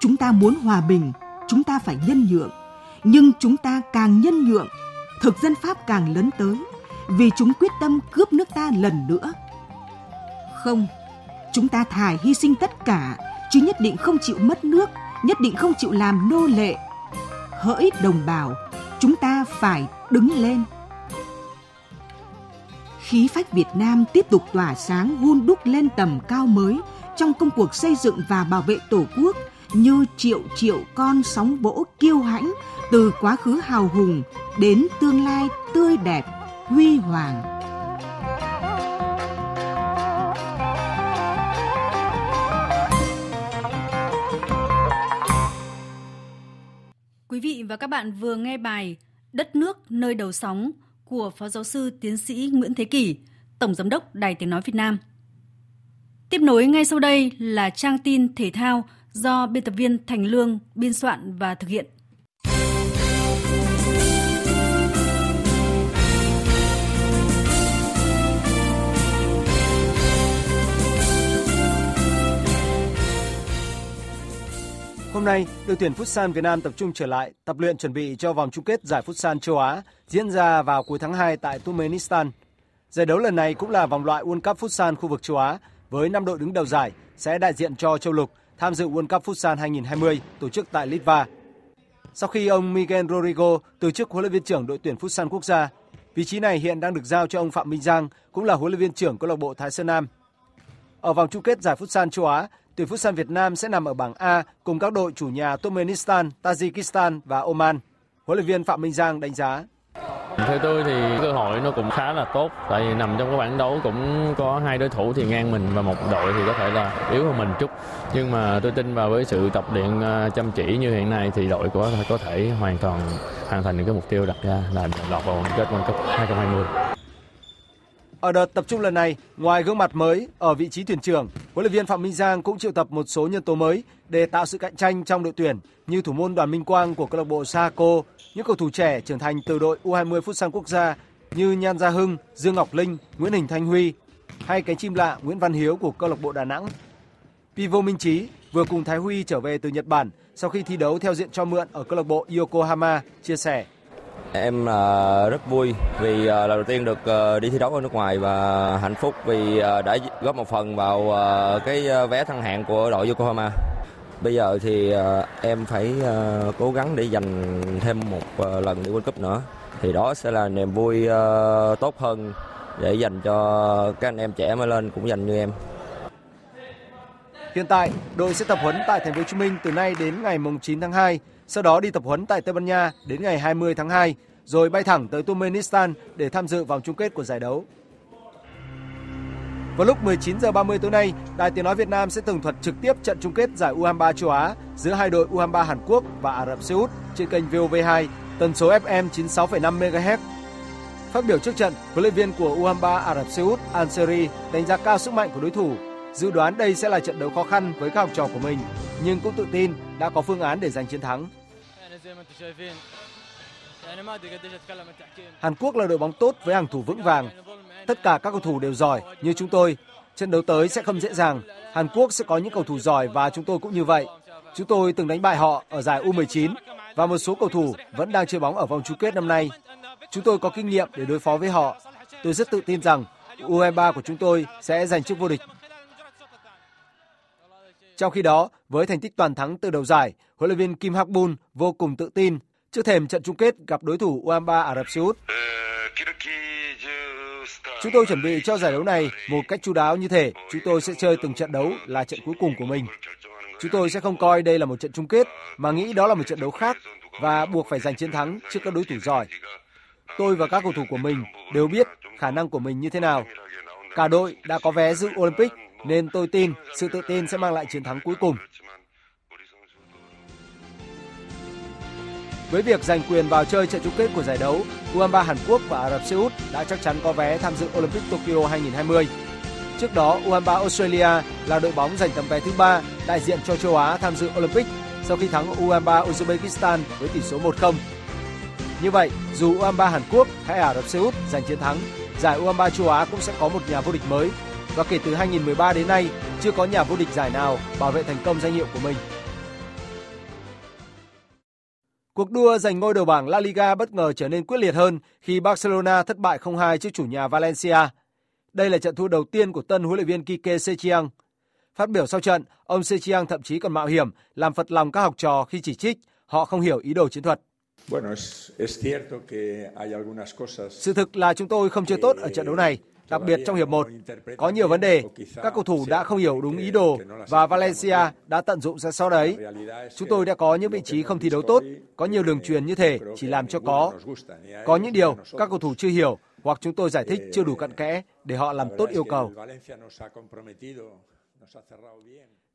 [SPEAKER 33] chúng ta muốn hòa bình, chúng ta phải nhân nhượng. nhưng chúng ta càng nhân nhượng, thực dân Pháp càng lớn tới, vì chúng quyết tâm cướp nước ta lần nữa. Không, chúng ta thà hy sinh tất cả, chứ nhất định không chịu mất nước, nhất định không chịu làm nô lệ. Hỡi đồng bào, chúng ta phải đứng lên. Khí phách Việt Nam tiếp tục tỏa sáng hun đúc lên tầm cao mới trong công cuộc xây dựng và bảo vệ Tổ quốc như triệu triệu con sóng vỗ kiêu hãnh từ quá khứ hào hùng đến tương lai tươi đẹp, huy hoàng.
[SPEAKER 1] Quý vị và các bạn vừa nghe bài Đất nước nơi đầu sóng của Phó Giáo sư Tiến sĩ Nguyễn Thế Kỷ, Tổng Giám đốc Đài Tiếng Nói Việt Nam. Tiếp nối ngay sau đây là trang tin thể thao do biên tập viên Thành Lương biên soạn và thực hiện.
[SPEAKER 2] Hôm nay, đội tuyển Futsal Việt Nam tập trung trở lại tập luyện chuẩn bị cho vòng chung kết giải Futsal châu Á diễn ra vào cuối tháng 2 tại Turkmenistan. Giải đấu lần này cũng là vòng loại World Cup Futsal khu vực châu Á với 5 đội đứng đầu giải sẽ đại diện cho châu lục tham dự World Cup Futsal 2020 tổ chức tại Litva. Sau khi ông Miguel Rodrigo từ chức huấn luyện viên trưởng đội tuyển Futsal quốc gia, vị trí này hiện đang được giao cho ông Phạm Minh Giang, cũng là huấn luyện viên trưởng câu lạc bộ Thái Sơn Nam. Ở vòng chung kết giải Futsal châu Á, tuyển Futsal Việt Nam sẽ nằm ở bảng A cùng các đội chủ nhà Turkmenistan, Tajikistan và Oman. Huấn luyện viên Phạm Minh Giang đánh giá.
[SPEAKER 34] Theo tôi thì cơ hội nó cũng khá là tốt, tại vì nằm trong cái bảng đấu cũng có hai đối thủ thì ngang mình và một đội thì có thể là yếu hơn mình chút nhưng mà tôi tin vào với sự tập luyện à, chăm chỉ như hiện nay thì đội của có thể hoàn toàn hoàn thành những cái mục tiêu đặt ra là lọt vào kết World Cup 2020.
[SPEAKER 2] Ở đợt tập trung lần này, ngoài gương mặt mới ở vị trí thuyền trưởng, huấn luyện viên Phạm Minh Giang cũng triệu tập một số nhân tố mới để tạo sự cạnh tranh trong đội tuyển như thủ môn Đoàn Minh Quang của câu lạc bộ Saco, những cầu thủ trẻ trưởng thành từ đội U20 Futsal quốc gia như Nhan Gia Hưng, Dương Ngọc Linh, Nguyễn Hình Thanh Huy hay cánh chim lạ Nguyễn Văn Hiếu của câu lạc bộ Đà Nẵng. Pivo Minh Trí vừa cùng Thái Huy trở về từ Nhật Bản sau khi thi đấu theo diện cho mượn ở câu lạc bộ Yokohama chia sẻ.
[SPEAKER 35] Em là rất vui vì ờ, lần đầu tiên được ờ, đi thi đấu ở nước ngoài và hạnh phúc vì đã góp một phần vào cái vé thăng hạng của đội Yokohama. Bây giờ thì em phải cố gắng để giành thêm một lần đi World Cup nữa. Thì đó sẽ là niềm vui tốt hơn để dành cho các anh em trẻ mới lên cũng dành như em.
[SPEAKER 2] Hiện tại, đội sẽ tập huấn tại thành phố Hồ Chí Minh từ nay đến ngày 9 tháng 2, sau đó đi tập huấn tại Tây Ban Nha đến ngày 20 tháng 2, rồi bay thẳng tới Turkmenistan để tham dự vòng chung kết của giải đấu. Vào lúc 19 giờ 30 tối nay, Đài Tiếng nói Việt Nam sẽ tường thuật trực tiếp trận chung kết giải U23 châu Á giữa hai đội U23 Hàn Quốc và Ả Rập Xê Út trên kênh VOV2, tần số FM 96,5 MHz. Phát biểu trước trận, huấn luyện viên của U23 Ả Rập Xê Út Anseri đánh giá cao sức mạnh của đối thủ, dự đoán đây sẽ là trận đấu khó khăn với các học trò của mình, nhưng cũng tự tin đã có phương án để giành chiến thắng. Hàn Quốc là đội bóng tốt với hàng thủ vững vàng. Tất cả các cầu thủ đều giỏi như chúng tôi. Trận đấu tới sẽ không dễ dàng. Hàn Quốc sẽ có những cầu thủ giỏi và chúng tôi cũng như vậy. Chúng tôi từng đánh bại họ ở giải U19 và một số cầu thủ vẫn đang chơi bóng ở vòng chung kết năm nay. Chúng tôi có kinh nghiệm để đối phó với họ. Tôi rất tự tin rằng U23 của chúng tôi sẽ giành chức vô địch. Trong khi đó, với thành tích toàn thắng từ đầu giải, huấn luyện viên Kim Hak Bun vô cùng tự tin trước thềm trận chung kết gặp đối thủ U23 Ả Rập Xê Út. Chúng tôi chuẩn bị cho giải đấu này một cách chu đáo như thể chúng tôi sẽ chơi từng trận đấu là trận cuối cùng của mình. Chúng tôi sẽ không coi đây là một trận chung kết mà nghĩ đó là một trận đấu khác và buộc phải giành chiến thắng trước các đối thủ giỏi. Tôi và các cầu thủ của mình đều biết khả năng của mình như thế nào. Cả đội đã có vé dự Olympic nên tôi tin sự tự tin sẽ mang lại chiến thắng cuối cùng. Với việc giành quyền vào chơi trận chung kết của giải đấu, U23 Hàn Quốc và Ả Rập Xê Út đã chắc chắn có vé tham dự Olympic Tokyo 2020. Trước đó, U23 Australia là đội bóng giành tấm vé thứ ba đại diện cho châu Á tham dự Olympic sau khi thắng U23 Uzbekistan với tỷ số 1-0. Như vậy, dù U23 Hàn Quốc hay Ả Rập Xê Út giành chiến thắng, giải U23 châu Á cũng sẽ có một nhà vô địch mới và kể từ 2013 đến nay chưa có nhà vô địch giải nào bảo vệ thành công danh hiệu của mình. Cuộc đua giành ngôi đầu bảng La Liga bất ngờ trở nên quyết liệt hơn khi Barcelona thất bại 0-2 trước chủ nhà Valencia. Đây là trận thua đầu tiên của tân huấn luyện viên Kike Setien. Phát biểu sau trận, ông Setien thậm chí còn mạo hiểm làm phật lòng các học trò khi chỉ trích họ không hiểu ý đồ chiến thuật. Sự thực là chúng tôi không chơi tốt ở trận đấu này, đặc biệt trong hiệp 1. Có nhiều vấn đề, các cầu thủ đã không hiểu đúng ý đồ và Valencia đã tận dụng ra sau đấy. Chúng tôi đã có những vị trí không thi đấu tốt, có nhiều đường truyền như thế chỉ làm cho có. Có những điều các cầu thủ chưa hiểu hoặc chúng tôi giải thích chưa đủ cặn kẽ để họ làm tốt yêu cầu.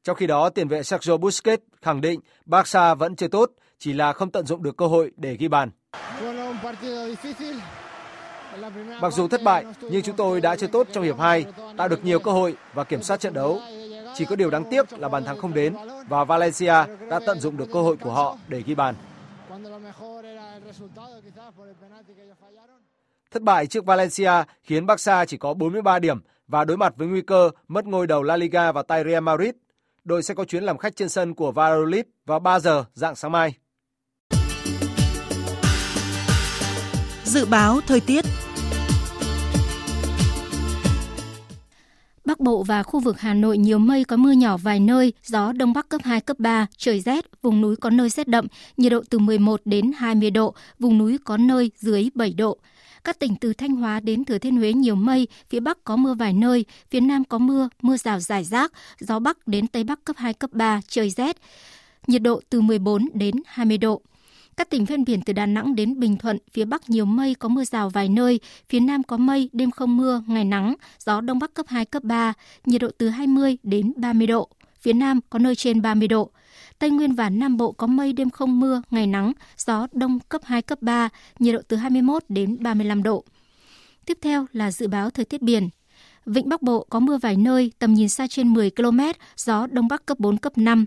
[SPEAKER 2] Trong khi đó, tiền vệ Sergio Busquets khẳng định Barca vẫn chơi tốt, chỉ là không tận dụng được cơ hội để ghi bàn. Mặc dù thất bại, nhưng chúng tôi đã chơi tốt trong hiệp 2, tạo được nhiều cơ hội và kiểm soát trận đấu. Chỉ có điều đáng tiếc là bàn thắng không đến và Valencia đã tận dụng được cơ hội của họ để ghi bàn. Thất bại trước Valencia khiến Barca chỉ có 43 điểm và đối mặt với nguy cơ mất ngôi đầu La Liga vào tay Real Madrid. Đội sẽ có chuyến làm khách trên sân của Valladolid vào 3 giờ dạng sáng mai.
[SPEAKER 33] Dự báo thời tiết
[SPEAKER 29] Bắc Bộ và khu vực Hà Nội nhiều mây có mưa nhỏ vài nơi, gió đông bắc cấp 2, cấp 3, trời rét, vùng núi có nơi rét đậm, nhiệt độ từ 11 đến 20 độ, vùng núi có nơi dưới 7 độ. Các tỉnh từ Thanh Hóa đến Thừa Thiên Huế nhiều mây, phía Bắc có mưa vài nơi, phía Nam có mưa, mưa rào rải rác, gió Bắc đến Tây Bắc cấp 2, cấp 3, trời rét. Nhiệt độ từ 14 đến 20 độ. Các tỉnh ven biển từ Đà Nẵng đến Bình Thuận, phía Bắc nhiều mây có mưa rào vài nơi, phía Nam có mây, đêm không mưa, ngày nắng, gió Đông Bắc cấp 2, cấp 3, nhiệt độ từ 20 đến 30 độ. Phía Nam có nơi trên 30 độ. Tây Nguyên và Nam Bộ có mây đêm không mưa, ngày nắng, gió đông cấp 2, cấp 3, nhiệt độ từ 21 đến 35 độ. Tiếp theo là dự báo thời tiết biển. Vịnh Bắc Bộ có mưa vài nơi, tầm nhìn xa trên 10 km, gió đông bắc cấp 4, cấp 5.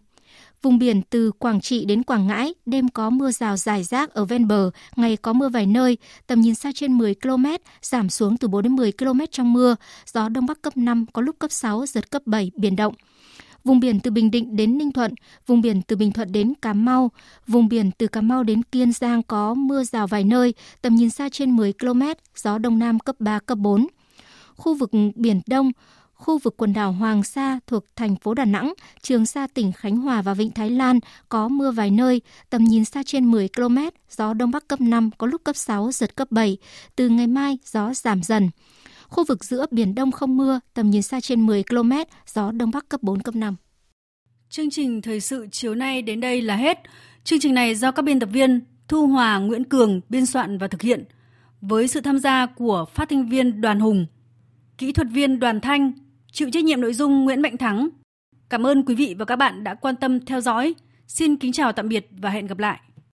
[SPEAKER 29] Vùng biển từ Quảng Trị đến Quảng Ngãi, đêm có mưa rào rải rác ở ven bờ, ngày có mưa vài nơi, tầm nhìn xa trên 10 km, giảm xuống từ 4 đến 10 km trong mưa, gió đông bắc cấp 5, có lúc cấp 6, giật cấp 7, biển động. Vùng biển từ Bình Định đến Ninh Thuận, vùng biển từ Bình Thuận đến Cà Mau, vùng biển từ Cà Mau đến Kiên Giang có mưa rào vài nơi, tầm nhìn xa trên 10 km, gió đông nam cấp 3, cấp 4. Khu vực Biển Đông, khu vực quần đảo Hoàng Sa thuộc thành phố Đà Nẵng, Trường Sa tỉnh Khánh Hòa và Vịnh Thái Lan có mưa vài nơi, tầm nhìn xa trên 10 km, gió Đông Bắc cấp 5, có lúc cấp 6, giật cấp 7. Từ ngày mai, gió giảm dần. Khu vực giữa Biển Đông không mưa, tầm nhìn xa trên 10 km, gió Đông Bắc cấp 4, cấp 5.
[SPEAKER 1] Chương trình thời sự chiều nay đến đây là hết. Chương trình này do các biên tập viên Thu Hòa, Nguyễn Cường biên soạn và thực hiện với sự tham gia của phát thanh viên Đoàn Hùng, kỹ thuật viên Đoàn Thanh, chịu trách nhiệm nội dung Nguyễn Mạnh Thắng. Cảm ơn quý vị và các bạn đã quan tâm theo dõi. Xin kính chào tạm biệt và hẹn gặp lại.